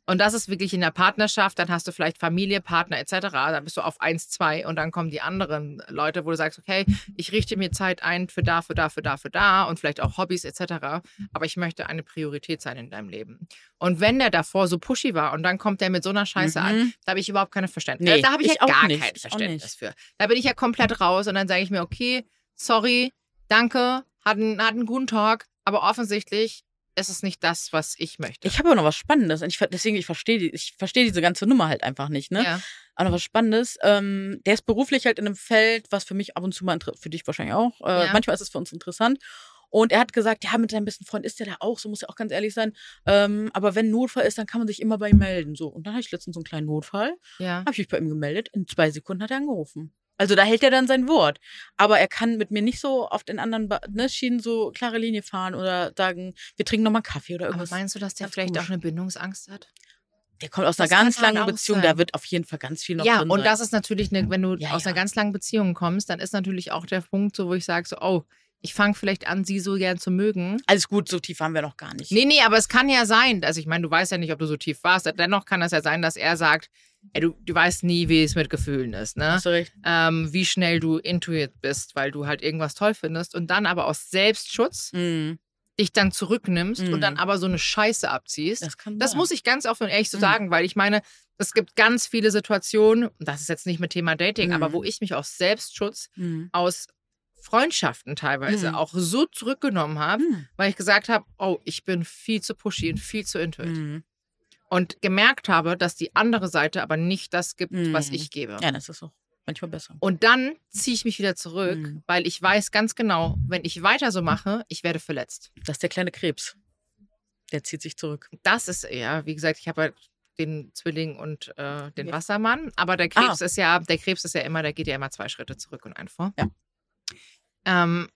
Und das ist wirklich in der Partnerschaft. Dann hast du vielleicht Familie, Partner etc. Dann bist du auf 1, 2 und dann kommen die anderen Leute, wo du sagst, okay, ich richte mir Zeit ein für da, für da, für da, für da und vielleicht auch Hobbys etc. Aber ich möchte eine Priorität sein in deinem Leben. Und wenn der davor so pushy war und dann kommt der mit so einer Scheiße an, Mhm. da habe ich überhaupt keine Verständnis. Nee, da habe ich, ich ja auch gar nicht. kein Verständnis für. Da bin ich ja komplett raus und dann sage ich mir, okay, sorry, danke, hat einen, hat einen guten Talk, aber offensichtlich ist es nicht das, was ich möchte. Ich habe aber noch was Spannendes und ich, deswegen, ich verstehe ich verstehe diese ganze Nummer halt einfach nicht, ne? ja. Aber noch was Spannendes. Ähm, der ist beruflich halt in einem Feld, was für mich ab und zu mal, für dich wahrscheinlich auch, äh, Ja. manchmal ist es für uns interessant. Und er hat gesagt, ja, mit seinem besten Freund ist der da auch, so muss er auch ganz ehrlich sein. Ähm, aber wenn Notfall ist, dann kann man sich immer bei ihm melden. So. Und dann hatte ich letztens so einen kleinen Notfall, ja. habe ich mich bei ihm gemeldet. In zwei Sekunden hat er angerufen. Also da hält er dann sein Wort. Aber er kann mit mir nicht so auf den anderen ne, Schienen so klare Linie fahren oder sagen, wir trinken nochmal Kaffee oder Aber irgendwas. meinst du, dass der ganz vielleicht auch eine Bindungsangst hat? der kommt aus einer das kann ganz langen Beziehung, sein. da wird auf jeden Fall ganz viel noch ja, und sein. das ist natürlich, eine, wenn du Ja, aus ja. einer ganz langen Beziehung kommst, dann ist natürlich auch der Punkt, so, wo ich sage, so, oh, ich fange vielleicht an, sie so gern zu mögen. Alles gut, so tief waren wir noch gar nicht. Nee, nee, aber es kann ja sein, also ich meine, du weißt ja nicht, ob du so tief warst, dennoch kann es ja sein, dass er sagt, ey, du, du weißt nie, wie es mit Gefühlen ist, ne? Hast du recht. Ähm, wie schnell du intuit bist, weil du halt irgendwas toll findest und dann aber aus Selbstschutz Mhm. dich dann zurücknimmst und Mhm. dann aber so eine Scheiße abziehst. Das kann Das sein. muss ich ganz offen und ehrlich so Mhm. sagen, weil ich meine, es gibt ganz viele Situationen, und das ist jetzt nicht mit Thema Dating, Mhm. aber wo ich mich aus Selbstschutz, Mhm. aus Freundschaften teilweise Mhm. auch so zurückgenommen habe, Mhm. weil ich gesagt habe, oh, ich bin viel zu pushy und viel zu intuit. Und gemerkt habe, dass die andere Seite aber nicht das gibt, was Mhm. ich gebe. Ja, das ist auch manchmal besser. Und dann ziehe ich mich wieder zurück, Mhm. weil ich weiß ganz genau, wenn ich weiter so mache, ich werde verletzt. Das ist der kleine Krebs. Der zieht sich zurück. Das ist, ja, wie gesagt, ich habe halt den Zwilling und äh, den Ja. Wassermann, aber der Krebs ist ja, der Krebs ist ja immer, der geht ja immer zwei Schritte zurück und ein vor. Ja. Ähm,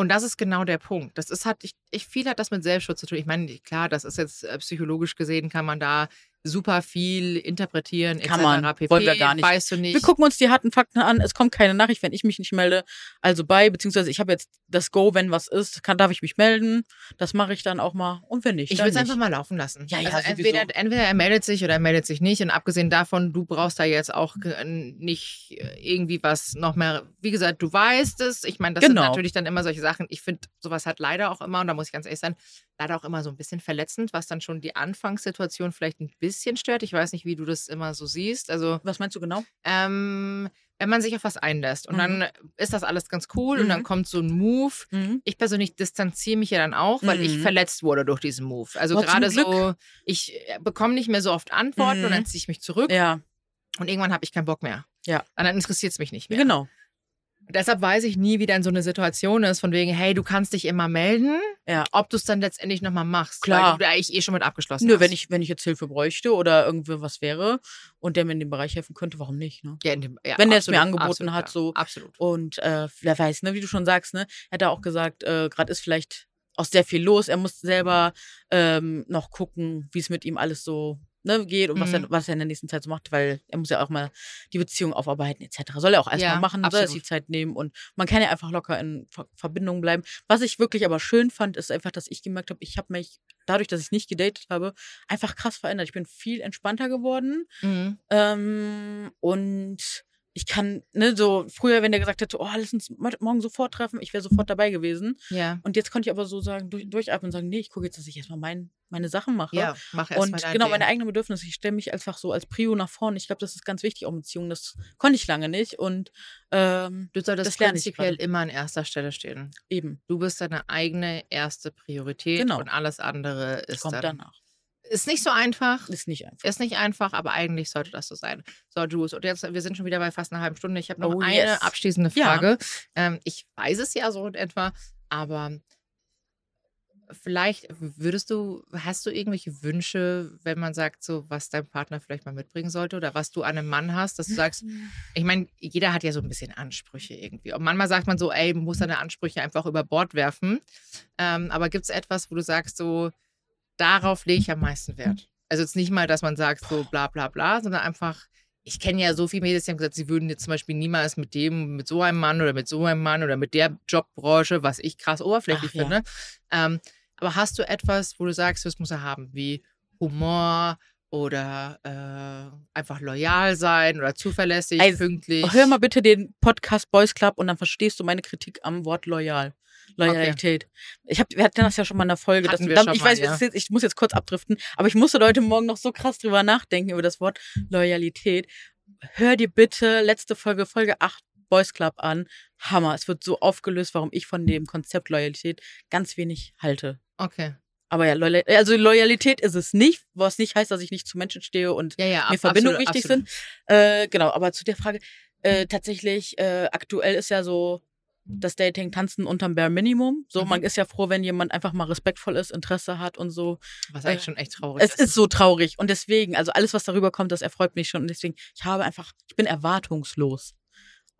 und das ist genau der Punkt. Das ist halt, ich, ich viel hat das mit Selbstschutz zu tun. Ich meine, klar, das ist jetzt äh, psychologisch gesehen, kann man da super viel interpretieren, Kann man. pp. Wollen wir gar nicht. Weißt du nicht. Wir gucken uns die harten Fakten an. Es kommt keine Nachricht, wenn ich mich nicht melde. Also bei, beziehungsweise ich habe jetzt das Go, wenn was ist, kann, darf ich mich melden. Das mache ich dann auch mal. Und wenn nicht, Ich will es einfach mal laufen lassen. Ja, ja, also entweder, entweder er meldet sich oder er meldet sich nicht. Und abgesehen davon, du brauchst da jetzt auch nicht äh, irgendwie was noch mehr. Wie gesagt, du weißt es. Ich meine, das Genau. sind natürlich dann immer solche Sachen. Ich finde, sowas hat leider auch immer, und da muss ich ganz ehrlich sein, leider auch immer so ein bisschen verletzend, was dann schon die Anfangssituation vielleicht ein bisschen stört. Ich weiß nicht, wie du das immer so siehst. Also, Was meinst du genau? ähm, wenn man sich auf was einlässt und Mhm. dann ist das alles ganz cool und Mhm. dann kommt so ein Move, Mhm. ich persönlich distanziere mich ja dann auch, weil ich Mhm. verletzt wurde durch diesen Move. Also zum gerade so, ich äh, bekomme nicht mehr so oft Antworten Mhm. und dann ziehe ich mich zurück Ja, und irgendwann habe ich keinen Bock mehr. Ja. Und dann interessiert es mich nicht mehr. genau. Deshalb weiß ich nie, wie dann so eine Situation ist, von wegen, hey, du kannst dich immer melden, Ja. ob du es dann letztendlich nochmal machst. Klar. Weil du da eigentlich eh schon mit abgeschlossen Nö, hast. wenn ich, wenn ich jetzt Hilfe bräuchte oder irgendwie was wäre und der mir in dem Bereich helfen könnte, warum nicht, ne? Ja, dem, ja, Wenn der es mir angeboten absolut, hat, so. Absolut. Und äh, wer weiß, ne, wie du schon sagst, ne, er hat da auch gesagt, äh, gerade ist vielleicht auch sehr viel los. Er muss selber ähm, noch gucken, wie es mit ihm alles so ne, geht und was, er, Mhm. was er in der nächsten Zeit so macht, weil er muss ja auch mal die Beziehung aufarbeiten etc. Soll er auch erstmal Ja, machen, soll er sich absolut. die Zeit nehmen und man kann ja einfach locker in Ver Verbindung bleiben. Was ich wirklich aber schön fand, ist einfach, dass ich gemerkt habe, ich habe mich dadurch, dass ich nicht gedatet habe, einfach krass verändert. Ich bin viel entspannter geworden Mhm. ähm, und ich kann, ne, so früher, wenn der gesagt hätte, oh, lass uns mo- morgen sofort treffen, ich wäre sofort dabei gewesen. Ja. Und jetzt konnte ich aber so sagen, durch, durchatmen und sagen, nee, ich gucke jetzt, dass ich erstmal mein, meine Sachen mache. Ja, mach erst Und mal genau, Ding. meine eigenen Bedürfnisse. Ich stelle mich einfach so als Prio nach vorne. Ich glaube, das ist ganz wichtig auch in Beziehungen. Das konnte ich lange nicht. Und ähm, Du solltest das prinzipiell immer an erster Stelle stehen. eben, Du bist deine eigene erste Priorität Genau. und alles andere ist kommt dann. danach. Ist nicht so einfach. Ist nicht einfach. Ist nicht einfach, aber eigentlich sollte das so sein. So, Jules, und jetzt, wir sind schon wieder bei fast einer halben Stunde. Ich habe noch Oh, eine yes. abschließende Ja. Frage. Ähm, ich weiß es ja so in etwa, aber vielleicht würdest du, hast du irgendwelche Wünsche, wenn man sagt, so, was dein Partner vielleicht mal mitbringen sollte oder was du an einem Mann hast, dass du sagst, ich meine, jeder hat ja so ein bisschen Ansprüche irgendwie. Und manchmal sagt man so, ey, man muss deine Ansprüche einfach über Bord werfen. Ähm, aber gibt es etwas, wo du sagst, so, darauf lege ich am meisten Wert? Also jetzt nicht mal, dass man sagt, so bla bla bla, sondern einfach, ich kenne ja so viele Mädels, die haben gesagt, sie würden jetzt zum Beispiel niemals mit dem, mit so einem Mann oder mit so einem Mann oder mit der Jobbranche, was ich krass oberflächlich Ach, ja. finde. Ähm, aber hast du etwas, wo du sagst, das muss er haben, wie Humor oder äh, einfach loyal sein oder zuverlässig, Also, pünktlich? Hör mal bitte den Podcast Boys Club und dann verstehst du meine Kritik am Wort loyal. Loyalität. Ich hab, wir hatten das ja schon mal in der Folge. Das, Hatten wir da- schon ich mal, weiß, ja. jetzt, ich muss jetzt kurz abdriften, aber ich musste heute Morgen noch so krass drüber nachdenken über das Wort Loyalität. Hör dir bitte letzte Folge, Folge 8 Boys Club an. Hammer. Es wird so aufgelöst, warum ich von dem Konzept Loyalität ganz wenig halte. Okay. Aber ja, Loyal also Loyalität ist es nicht, was nicht heißt, dass ich nicht zu Menschen stehe und Ja, ja, mir ab- Verbindungen absolut, wichtig absolut. sind. Äh, genau, aber zu der Frage, äh, tatsächlich, äh, aktuell ist ja so das Dating tanzen unterm Bare Minimum. So, Mhm. man ist ja froh, wenn jemand einfach mal respektvoll ist, Interesse hat und so. Was Äh, eigentlich schon echt traurig Es ist so traurig und deswegen, also alles, was darüber kommt, das erfreut mich schon und deswegen, ich habe einfach, ich bin erwartungslos.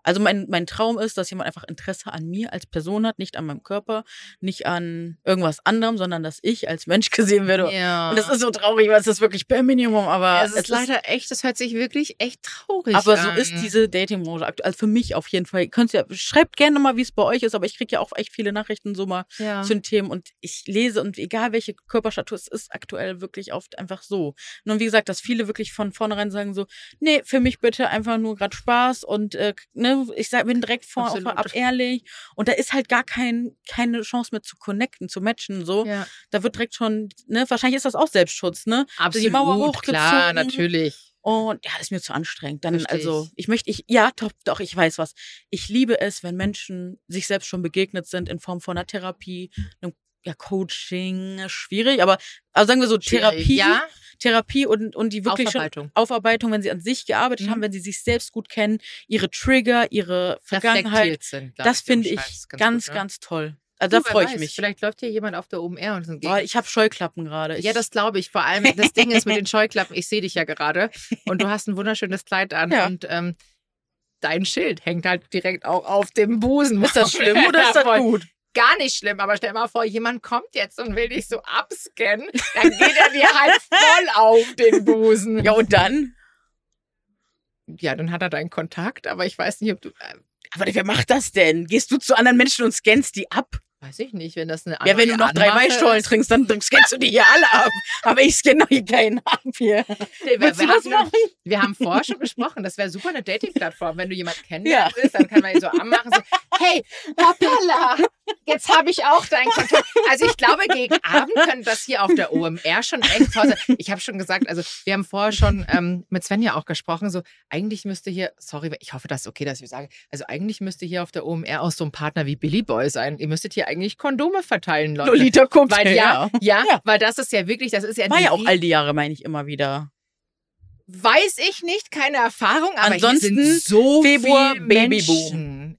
Also mein, mein Traum ist, dass jemand einfach Interesse an mir als Person hat, nicht an meinem Körper, nicht an irgendwas anderem, sondern dass ich als Mensch gesehen werde. Ja. Und das ist so traurig, weil es ist wirklich bare Minimum, aber es ist leider echt, das hört sich wirklich echt traurig aber an. so ist diese Datingbranche aktuell. Also für mich auf jeden Fall. Ihr könnt's ja, schreibt gerne mal, wie es bei euch ist, aber ich kriege ja auch echt viele Nachrichten so mal ja. zu den Themen und ich lese und egal welche Körperstatur, es ist aktuell wirklich oft einfach so. Nun, wie gesagt, dass viele wirklich von vornherein sagen so, nee, für mich bitte einfach nur gerade Spaß und äh, ne, ich sag, bin direkt vor, Absolut. vorab ehrlich und da ist halt gar kein, keine Chance mehr zu connecten, zu matchen, so. ja. Da wird direkt schon, ne, wahrscheinlich ist das auch Selbstschutz, ne? Absolut, die Mauer klar, hochgezogen. natürlich. Und ja, das ist mir zu anstrengend. Dann, Versteh also, ich. ich möchte, ich, ja, doch, doch, ich weiß was. Ich liebe es, wenn Menschen sich selbst schon begegnet sind in Form von einer Therapie, einem ja, Coaching, schwierig, aber also sagen wir so, Therapie, Ja, Therapie und, und die wirklich Aufarbeitung. schon Aufarbeitung, wenn sie an sich gearbeitet Mhm. haben, wenn sie sich selbst gut kennen, ihre Trigger, ihre Vergangenheit. sind. Das finde ich beschreibst ganz, gut, ganz, ne? toll. Also Du, da freue ich weiß, mich. Vielleicht läuft hier jemand auf der OMR und ein Boah, ich habe Scheuklappen gerade. Ja, das glaube ich. Vor allem, das Ding ist mit den Scheuklappen, ich sehe dich ja gerade und du hast ein wunderschönes Kleid an Ja. und ähm, dein Schild hängt halt direkt auch auf dem Busen. Ist das schlimm oder ist das gut? Gar nicht schlimm, aber stell mal vor, jemand kommt jetzt und will dich so abscannen, dann geht er dir halt voll auf den Busen. Ja, und dann? Ja, dann hat er deinen Kontakt, aber ich weiß nicht, ob du. Äh, Aber wer macht das denn? Gehst du zu anderen Menschen und scannst die ab? weiß ich nicht, wenn das eine Ja, wenn du noch drei ist. trinkst, dann scannst du die hier alle ab. Aber ich scanne doch hier keinen ab hier. Nee, wir, wir, haben, machen? wir haben vorher schon besprochen, das wäre super eine Dating-Plattform. Wenn du jemanden kennenlernen willst, dann kann man ihn so anmachen, so, hey, hoppala, jetzt habe ich auch deinen Kontakt. Also ich glaube, gegen Abend könnte das hier auf der OMR schon echt toll sein. Ich habe schon gesagt, also wir haben vorher schon ähm, mit Svenja auch gesprochen, so eigentlich müsste hier, sorry, ich hoffe, das ist okay, dass ich sage, also eigentlich müsste hier auf der OMR auch so ein Partner wie Billy Boy sein. Ihr müsstet hier eigentlich Kondome verteilen, Leute. Lolita guckt. Weil ja, ja, Ja. weil das ist ja wirklich, das ist ja War ja auch all die Jahre, meine ich immer wieder. Weiß ich nicht, keine Erfahrung, aber Ansonsten hier sind so Februar viele Babyboom.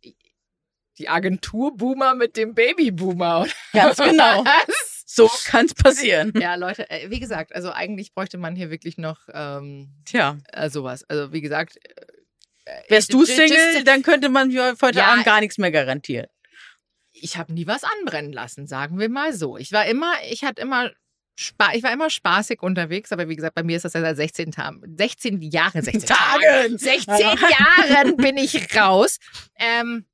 Die Agenturboomer mit dem Babyboomer. Ganz genau. was? So kann's passieren. Ja, Leute, äh, wie gesagt, also eigentlich bräuchte man hier wirklich noch ähm, Tja. äh, sowas. Also wie gesagt, äh, Wärst äh, du Single, just- dann könnte man mir heute Ja. Abend gar nichts mehr garantieren. ich habe nie was anbrennen lassen, sagen wir mal so. Ich war immer, ich hatte immer Spa ich war immer spaßig unterwegs, aber wie gesagt, bei mir ist das ja seit 16 Tagen, 16 Jahren, 16 Tagen, Tagen. 16 Jahren bin ich raus. Ähm,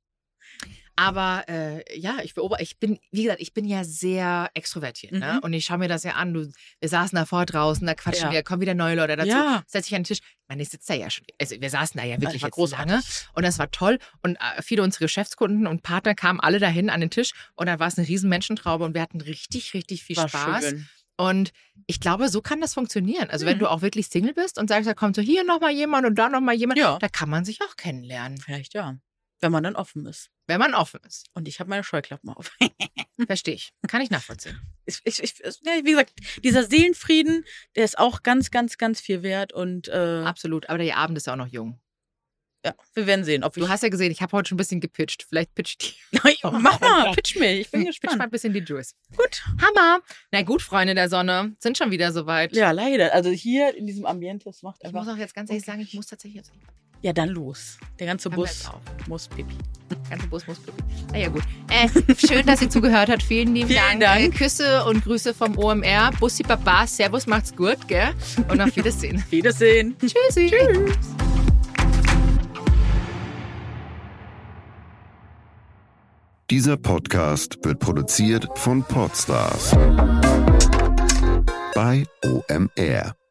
aber äh, ja, ich beobachte, ich bin, wie gesagt, ich bin ja sehr extrovertiert, ne? Mhm. Und ich schaue mir das ja an. Du, wir saßen davor draußen, da quatschen Ja. wir, kommen wieder neue Leute dazu. Ja. Setz dich an den Tisch. Ich meine, ich sitze da ja schon. Also wir saßen da ja wirklich jetzt großartig. lange. Und das war toll. Und äh, viele unserer Geschäftskunden und Partner kamen alle dahin an den Tisch. Und da war es eine riesen Menschentraube und wir hatten richtig, richtig viel War Spaß. schön. Und ich glaube, so kann das funktionieren. Also wenn Mhm. du auch wirklich Single bist und sagst, da kommt so hier nochmal jemand und da nochmal jemand, Ja. da kann man sich auch kennenlernen, Vielleicht ja. Wenn man dann offen ist. Wenn man offen ist. Und ich habe meine Scheuklappen auf. Verstehe ich. Kann ich nachvollziehen. ich, ich, ich, wie gesagt, dieser Seelenfrieden, der ist auch ganz, ganz, ganz viel wert. Und äh, Absolut. Aber der Abend ist ja auch noch jung. ja, wir werden sehen, ob Du hast ja gesehen, ich habe heute schon ein bisschen gepitcht. Vielleicht pitcht die. Mach mal, pitch mich. Ich bin Pitch mal gespannt. ein bisschen die Juice. Gut. Hammer. Na gut, Freunde der Sonne. Sind schon wieder soweit. Ja, leider. Also hier in diesem Ambiente, das macht Ich muss einfach. auch jetzt ganz ehrlich sagen, ich muss tatsächlich jetzt. Ja, dann los. Der ganze Bus muss pipi. Ganze Bus muss pipi. Na ja, gut. Äh, schön, dass ihr zugehört habt. Vielen lieben Vielen Dank. Dank. Äh, Küsse und Grüße vom OMR. Bussi Baba. Servus, macht's gut, gell? Und auf Wiedersehen. Wiedersehen. Tschüssi. Tschüss. Dieser Podcast wird produziert von Podstars bei OMR.